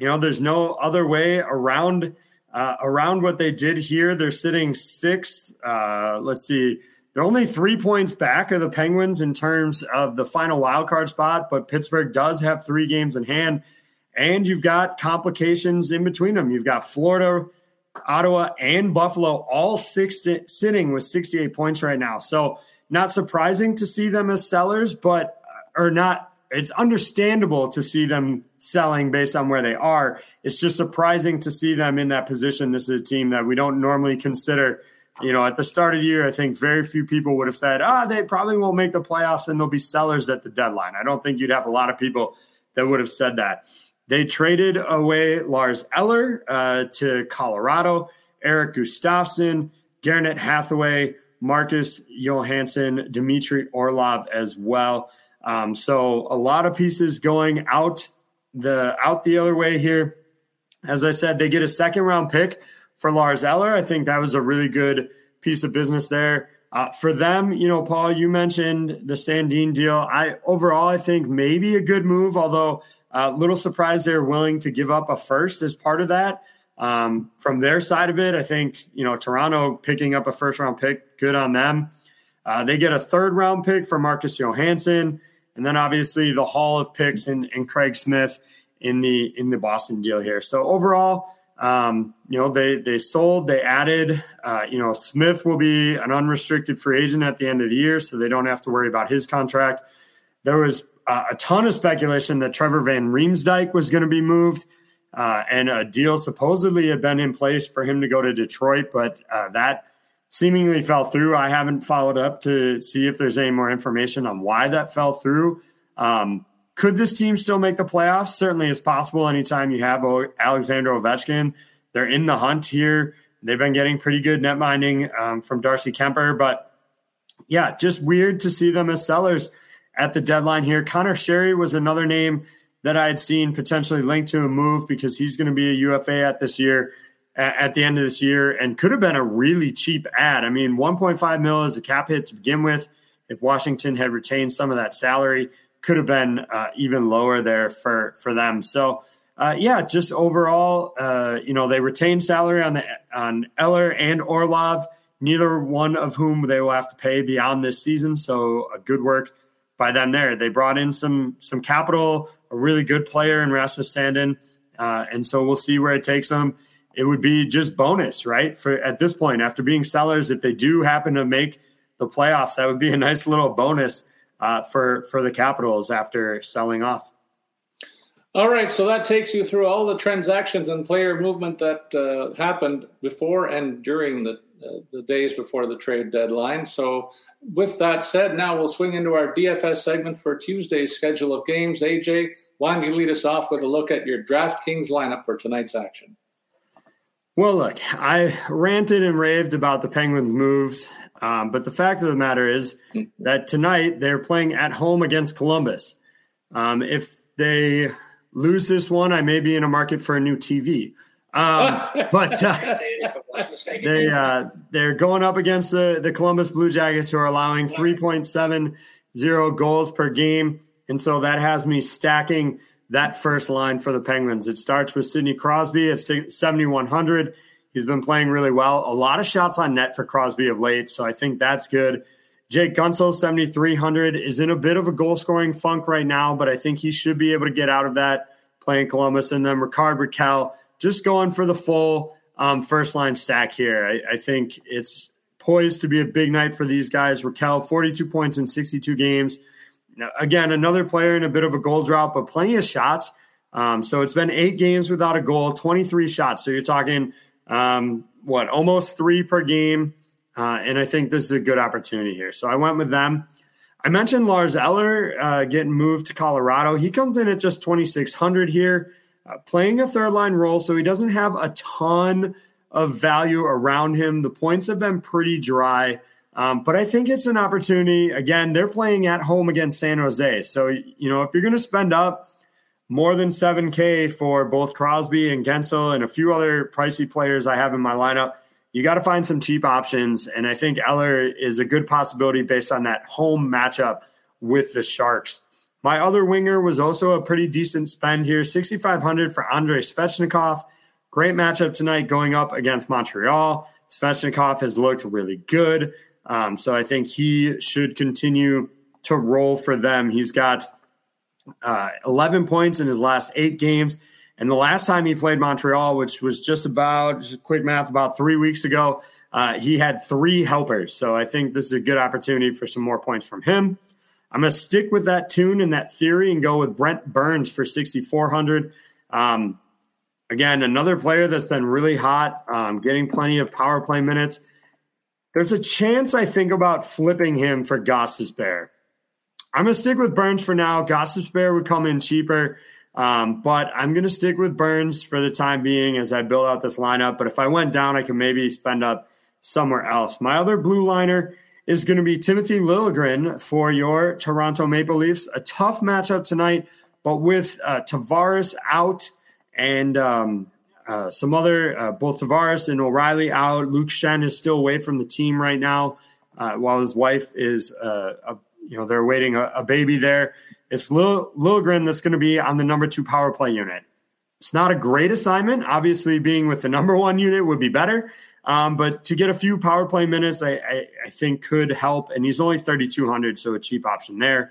you know, there's no other way around uh, around what they did here. They're sitting sixth. Uh, let's see, they're only three points back of the Penguins in terms of the final wild card spot, but Pittsburgh does have three games in hand and you've got complications in between them. You've got Florida, Ottawa, and Buffalo all six sitting with 68 points right now. So not surprising to see them as sellers, but or not. It's understandable to see them selling based on where they are. It's just surprising to see them in that position. This is a team that we don't normally consider. You know, at the start of the year, I think very few people would have said, "Ah, oh, they probably won't make the playoffs and they'll be sellers at the deadline." I don't think you'd have a lot of people that would have said that. They traded away Lars Eller uh, to Colorado, Erik Gustafsson, Garnet Hathaway, Marcus Johansson, Dmitry Orlov as well. Um, so a lot of pieces going out the out the other way here. As I said, they get a second round pick for Lars Eller. I think that was a really good piece of business there. Uh, for them, you know, Paul, you mentioned the Sandin deal. I overall, I think maybe a good move, although a uh, little surprised they're willing to give up a first as part of that. Um, from their side of it, I think you know Toronto picking up a first round pick, good on them. Uh, they get a third round pick for Marcus Johansson, and then obviously the haul of picks and, and Craig Smith in the in the Boston deal here. So overall, um, you know they they sold, they added. Uh, you know Smith will be an unrestricted free agent at the end of the year, so they don't have to worry about his contract. There was uh, a ton of speculation that Trevor Van Riemsdyk was going to be moved, uh, and a deal supposedly had been in place for him to go to Detroit, but uh, that seemingly fell through. I haven't followed up to see if there's any more information on why that fell through. Um, could this team still make the playoffs? Certainly, it's possible. Anytime you have Alexander Ovechkin, they're in the hunt here. They've been getting pretty good net minding um, from Darcy Kuemper, but yeah, just weird to see them as sellers at the deadline here. Connor Sherry was another name that I had seen potentially linked to a move because he's going to be a UFA at this year at the end of this year and could have been a really cheap ad. I mean, 1.5 mil is a cap hit to begin with. If Washington had retained some of that salary, could have been uh, even lower there for for them. So. Uh, yeah, just overall, uh, you know, they retained salary on the on Eller and Orlov, neither one of whom they will have to pay beyond this season. So, a good work by them there. They brought in some some capital, a really good player in Rasmus Sandin, uh, and so we'll see where it takes them. It would be just bonus, right? For at this point, after being sellers, if they do happen to make the playoffs, that would be a [LAUGHS] nice little bonus uh, for for the Capitals after selling off. All right, so that takes you through all the transactions and player movement that uh, happened before and during the uh, the days before the trade deadline. So, with that said, now we'll swing into our DFS segment for Tuesday's schedule of games. AJ, why don't you lead us off with a look at your DraftKings lineup for tonight's action? Well, look, I ranted and raved about the Penguins' moves, um, but the fact of the matter is that tonight they're playing at home against Columbus. Um, if they lose this one, I may be in a market for a new TV. Um, [LAUGHS] but uh, they uh, they're going up against the the Columbus Blue Jackets, who are allowing three point seven zero goals per game, and so that has me stacking that first line for the Penguins. It starts with Sidney Crosby at seventy one hundred. He's been playing really well. A lot of shots on net for Crosby of late, so I think that's good. Jake Guentzel, 7,300, is in a bit of a goal scoring funk right now, but I think he should be able to get out of that playing Columbus. And then Rickard Rakell, just going for the full um, first line stack here. I, I, think it's poised to be a big night for these guys. Rakell, 42 points in 62 games. Again, another player in a bit of a goal drought, but plenty of shots. Um, so it's been eight games without a goal, 23 shots. So you're talking, um, what, almost three per game. Uh, and I think this is a good opportunity here. So I went with them. I mentioned Lars Eller uh, getting moved to Colorado. He comes in at just 2,600 here, uh, playing a third line role. So he doesn't have a ton of value around him. The points have been pretty dry. Um, but I think it's an opportunity. Again, they're playing at home against San Jose. So, you know, if you're going to spend up more than 7K for both Crosby and Guentzel and a few other pricey players I have in my lineup, you got to find some cheap options. And I think Eller is a good possibility based on that home matchup with the Sharks. My other winger was also a pretty decent spend here 6,500 for Andrei Svechnikov. Great matchup tonight going up against Montreal. Svechnikov has looked really good. Um, so I think he should continue to roll for them. He's got uh, 11 points in his last eight games. And the last time he played Montreal, which was just about, just quick math, about three weeks ago, uh, he had three helpers. So I think this is a good opportunity for some more points from him. I'm going to stick with that tune and that theory and go with Brent Burns for 6,400. Um, again, another player that's been really hot, um, getting plenty of power play minutes. There's a chance I think about flipping him for Gostisbehere. I'm going to stick with Burns for now. Gostisbehere would come in cheaper, um, but I'm going to stick with Burns for the time being as I build out this lineup. But if I went down, I could maybe spend up somewhere else. My other blue liner is going to be Timothy Liljegren for your Toronto Maple Leafs. A tough matchup tonight, but with uh, Tavares out and um, uh, some other, uh, both Tavares and O'Reilly out. Luke Schenn is still away from the team right now, uh, while his wife is, uh, a, you know, they're awaiting a, a baby there. It's Lil, Liljegren that's going to be on the number two power play unit. It's not a great assignment. Obviously, being with the number one unit would be better. Um, but to get a few power play minutes, I, I, I think could help. And he's only 3,200, so a cheap option there.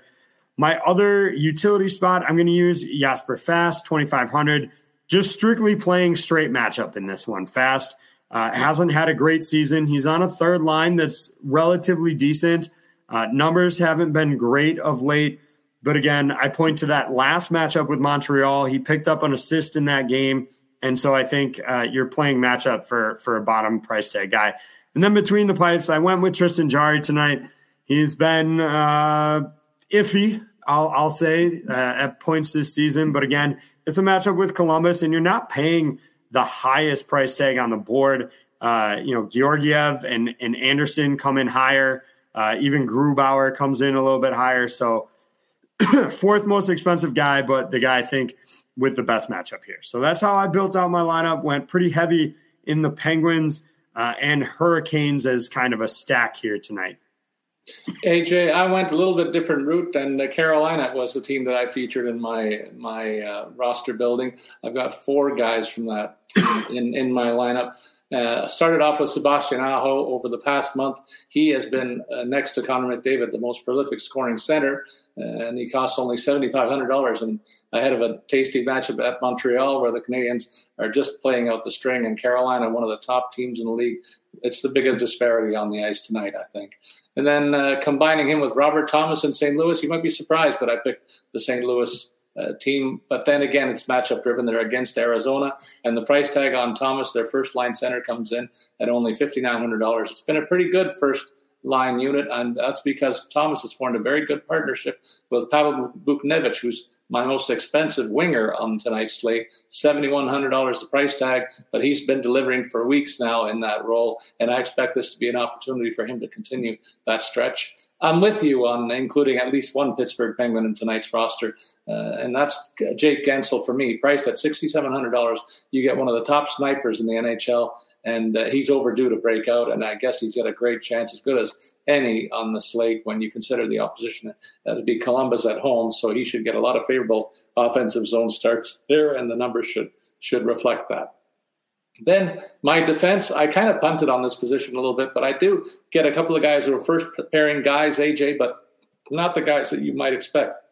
My other utility spot, I'm going to use Jasper Fast, 2,500 just strictly playing straight matchup in this one. Fast uh, hasn't had a great season. He's on a third line that's relatively decent. Uh, numbers haven't been great of late. But again, I point to that last matchup with Montreal. He picked up an assist in that game. And so I think uh, you're playing matchup for, for a bottom price tag guy. And then between the pipes, I went with Tristan Jarry tonight. He's been uh, iffy, I'll, I'll say, uh, at points this season. But again, it's a matchup with Columbus, and you're not paying the highest price tag on the board. Uh, you know, Georgiev and, and Anderson come in higher. Uh, even Grubauer comes in a little bit higher. So, [CLEARS THROAT] fourth most expensive guy, but the guy I think with the best matchup here. So that's how I built out my lineup. Went pretty heavy in the Penguins uh, and Hurricanes as kind of a stack here tonight. AJ, I went a little bit different route, uh, Carolina was the team that I featured in my my uh, roster building. I've got four guys from that in in my lineup. Uh, started off with Sebastian Aho over the past month. He has been uh, next to Connor McDavid, the most prolific scoring center, uh, and he costs only seventy five hundred dollars, and ahead of a tasty matchup at Montreal, where the Canadiens are just playing out the string, and Carolina, one of the top teams in the league. It's the biggest disparity on the ice tonight, I think. And then uh, combining him with Robert Thomas and St. Louis, you might be surprised that I picked the St. Louis uh, team. But then again, it's matchup driven. They're against Arizona, and the price tag on Thomas, their first line center, comes in at only fifty nine hundred dollars. It's been a pretty good first line unit, and that's because Thomas has formed a very good partnership with Pavel Buchnevich, who's my most expensive winger on tonight's slate, $7,100 the price tag, but he's been delivering for weeks now in that role, and I expect this to be an opportunity for him to continue that stretch. I'm with you on including at least one Pittsburgh Penguin in tonight's roster, uh, and that's Jake Guentzel for me. Priced at $6,700, you get one of the top snipers in the NHL, and uh, he's overdue to break out. And I guess he's got a great chance, as good as any on the slate when you consider the opposition. That'd be Columbus at home, so he should get a lot of favorable offensive zone starts there, and the numbers should should reflect that. Then my defense, I kind of punted on this position a little bit, but I do get a couple of guys who are first pairing guys, AJ, but not the guys that you might expect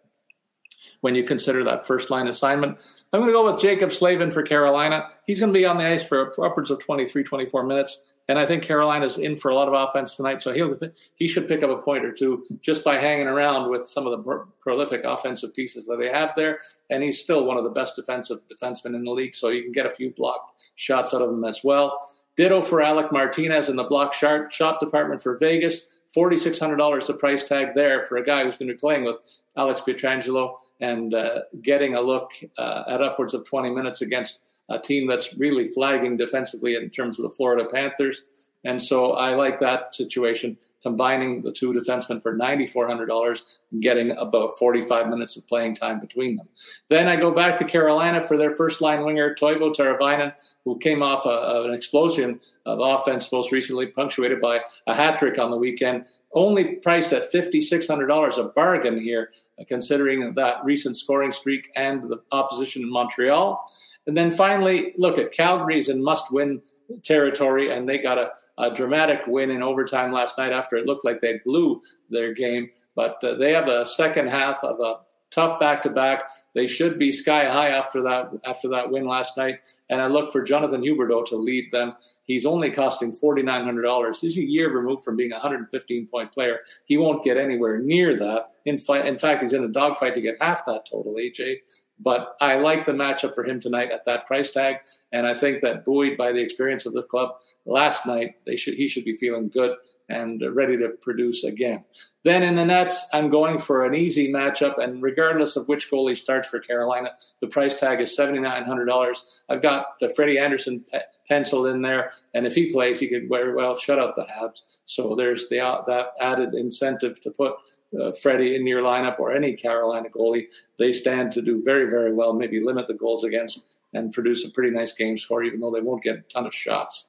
when you consider that first line assignment. I'm going to go with Jaccob Slavin for Carolina. He's going to be on the ice for upwards of 23, 24 minutes. And I think Carolina's in for a lot of offense tonight, so he'll he should pick up a point or two just by hanging around with some of the prolific offensive pieces that they have there. And he's still one of the best defensive defensemen in the league, so you can get a few blocked shots out of him as well. Ditto for Alec Martinez in the block shot, shot department for Vegas. $4,600 the price tag there for a guy who's going to be playing with Alex Pietrangelo and uh, getting a look uh, at upwards of 20 minutes against a team that's really flagging defensively in terms of the Florida Panthers. And so I like that situation, combining the two defensemen for $9,400 and getting about 45 minutes of playing time between them. Then I go back to Carolina for their first line winger, Teuvo Teravainen, who came off a, an explosion of offense most recently, punctuated by a hat trick on the weekend. Only priced at $5,600, a bargain here, considering that recent scoring streak and the opposition in Montreal. And then finally, look at Calgary's in must win territory, and they got a a dramatic win in overtime last night after it looked like they blew their game. But uh, they have a second half of a tough back to back. They should be sky high after that after that win last night. And I look for Jonathan Huberdeau to lead them. He's only costing forty nine hundred dollars. He's a year removed from being a hundred and fifteen point player. He won't get anywhere near that. In, fi- in fact, he's in a dogfight to get half that total. AJ. But I like the matchup for him tonight at that price tag, and I think that buoyed by the experience of the club last night, they should he should be feeling good and ready to produce again. Then in the Nets, I'm going for an easy matchup, and regardless of which goalie starts for Carolina, the price tag is seventy nine hundred dollars. I've got the Freddie Andersen pe- penciled in there, and if he plays, he could very well shut out the Habs. So there's the uh, that added incentive to put uh, Freddie in your lineup or any Carolina goalie. They stand to do very very well. Maybe limit the goals against and produce a pretty nice game score, even though they won't get a ton of shots.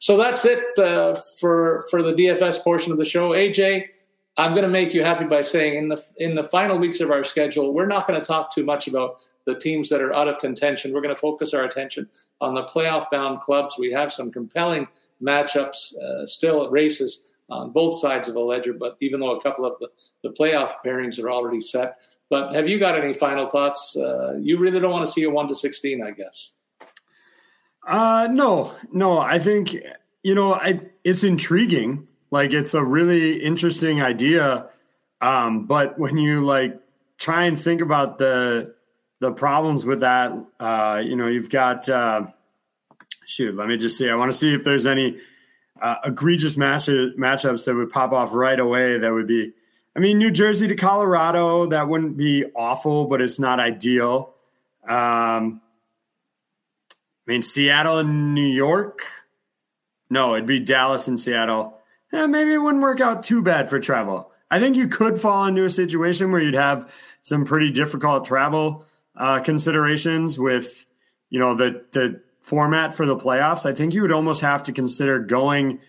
So that's it uh, for for the DFS portion of the show. AJ, I'm going to make you happy by saying in the in the final weeks of our schedule, we're not going to talk too much about the teams that are out of contention. We're going to focus our attention on the playoff bound clubs. We have some compelling matchups, uh, still at races on both sides of the ledger. But even though a couple of the, the playoff pairings are already set, but have you got any final thoughts? Uh, you really don't want to see a one to sixteen, I guess. Uh, no, no. I think you know, I it's intriguing. Like it's a really interesting idea. Um, but when you like try and think about the the problems with that, uh, you know, you've got uh, shoot. Let me just see. I want to see if there's any uh, egregious match matchups that would pop off right away. That would be. I mean, New Jersey to Colorado. That wouldn't be awful, but it's not ideal. Um, I mean, Seattle and New York. No, it'd be Dallas and Seattle. Yeah, maybe it wouldn't work out too bad for travel. I think you could fall into a situation where you'd have some pretty difficult travel uh, considerations with, you know, the the format for the playoffs. I think you would almost have to consider going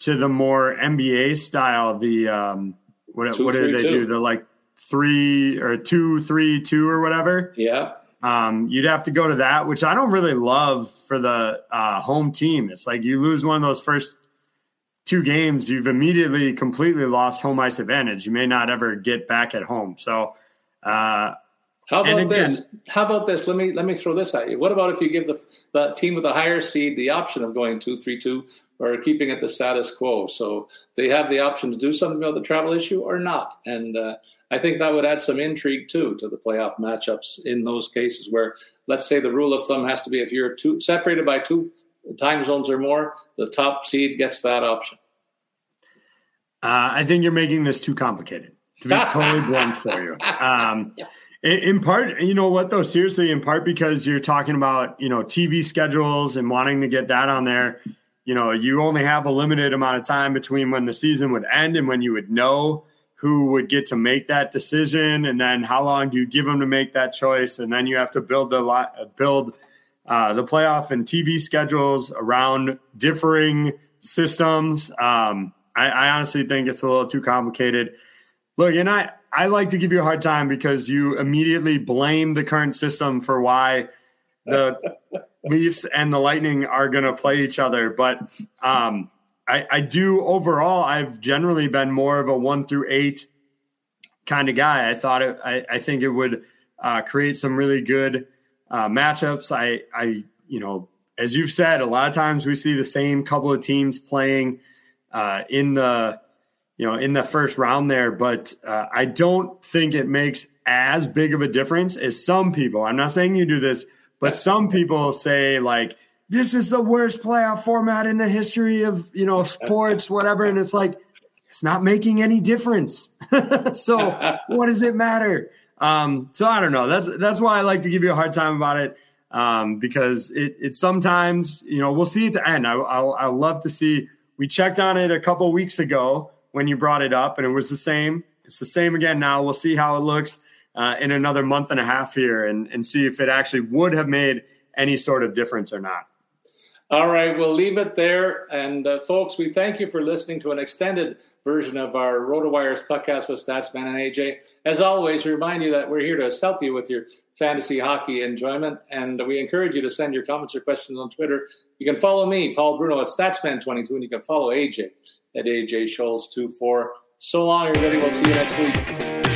to the more NBA style. The um, what two, what did they two. do? The like three or two, three, two or whatever. Yeah. Um, you'd have to go to that, which I don't really love for the uh, home team. It's like you lose one of those first two games, you've immediately completely lost home ice advantage. You may not ever get back at home. So, uh, how about again, this? How about this? Let me let me throw this at you. What about if you give the the team with the higher seed the option of going two three two or keeping it the status quo? So they have the option to do something about the travel issue or not. And uh, I think that would add some intrigue too to the playoff matchups in those cases where, let's say, the rule of thumb has to be if you're two, separated by two time zones or more, the top seed gets that option. Uh, I think you're making this too complicated. To be totally [LAUGHS] blunt for you. Um, in, in part, you know what though? Seriously, in part because you're talking about you know TV schedules and wanting to get that on there. You know, you only have a limited amount of time between when the season would end and when you would know who would get to make that decision, and then how long do you give them to make that choice, and then you have to build the lot, build uh, the playoff and TV schedules around differing systems. Um, I, I, honestly think it's a little too complicated. Look, and I, I like to give you a hard time because you immediately blame the current system for why the [LAUGHS] Leafs and the Lightning are going to play each other. But um, I, I do overall, I've generally been more of a one through eight kind of guy. I thought it, I, I think it would uh, create some really good uh, matchups. I, I, you know, as you've said, a lot of times we see the same couple of teams playing uh, in the you know in the first round there, but uh, I don't think it makes as big of a difference as some people. I'm not saying you do this, but some people say like this is the worst playoff format in the history of you know sports, whatever, and it's like it's not making any difference. [LAUGHS] so what does it matter? Um, so I don't know. That's that's why I like to give you a hard time about it um, because it, it sometimes you know we'll see at the end. I I, love to see. We checked on it a couple weeks ago when you brought it up, and it was the same. It's the same again now. We'll see how it looks uh, in another month and a half here, and and see if it actually would have made any sort of difference or not. All right, we'll leave it there. And uh, folks, we thank you for listening to an extended version of our RotoWires podcast with Statsman and AJ. As always, we remind you that we're here to help you with your fantasy hockey enjoyment. And we encourage you to send your comments or questions on Twitter. You can follow me, Paul Bruno, at Statsman22, and you can follow AJ at AJ Scholz24. So long, everybody. We'll see you next week.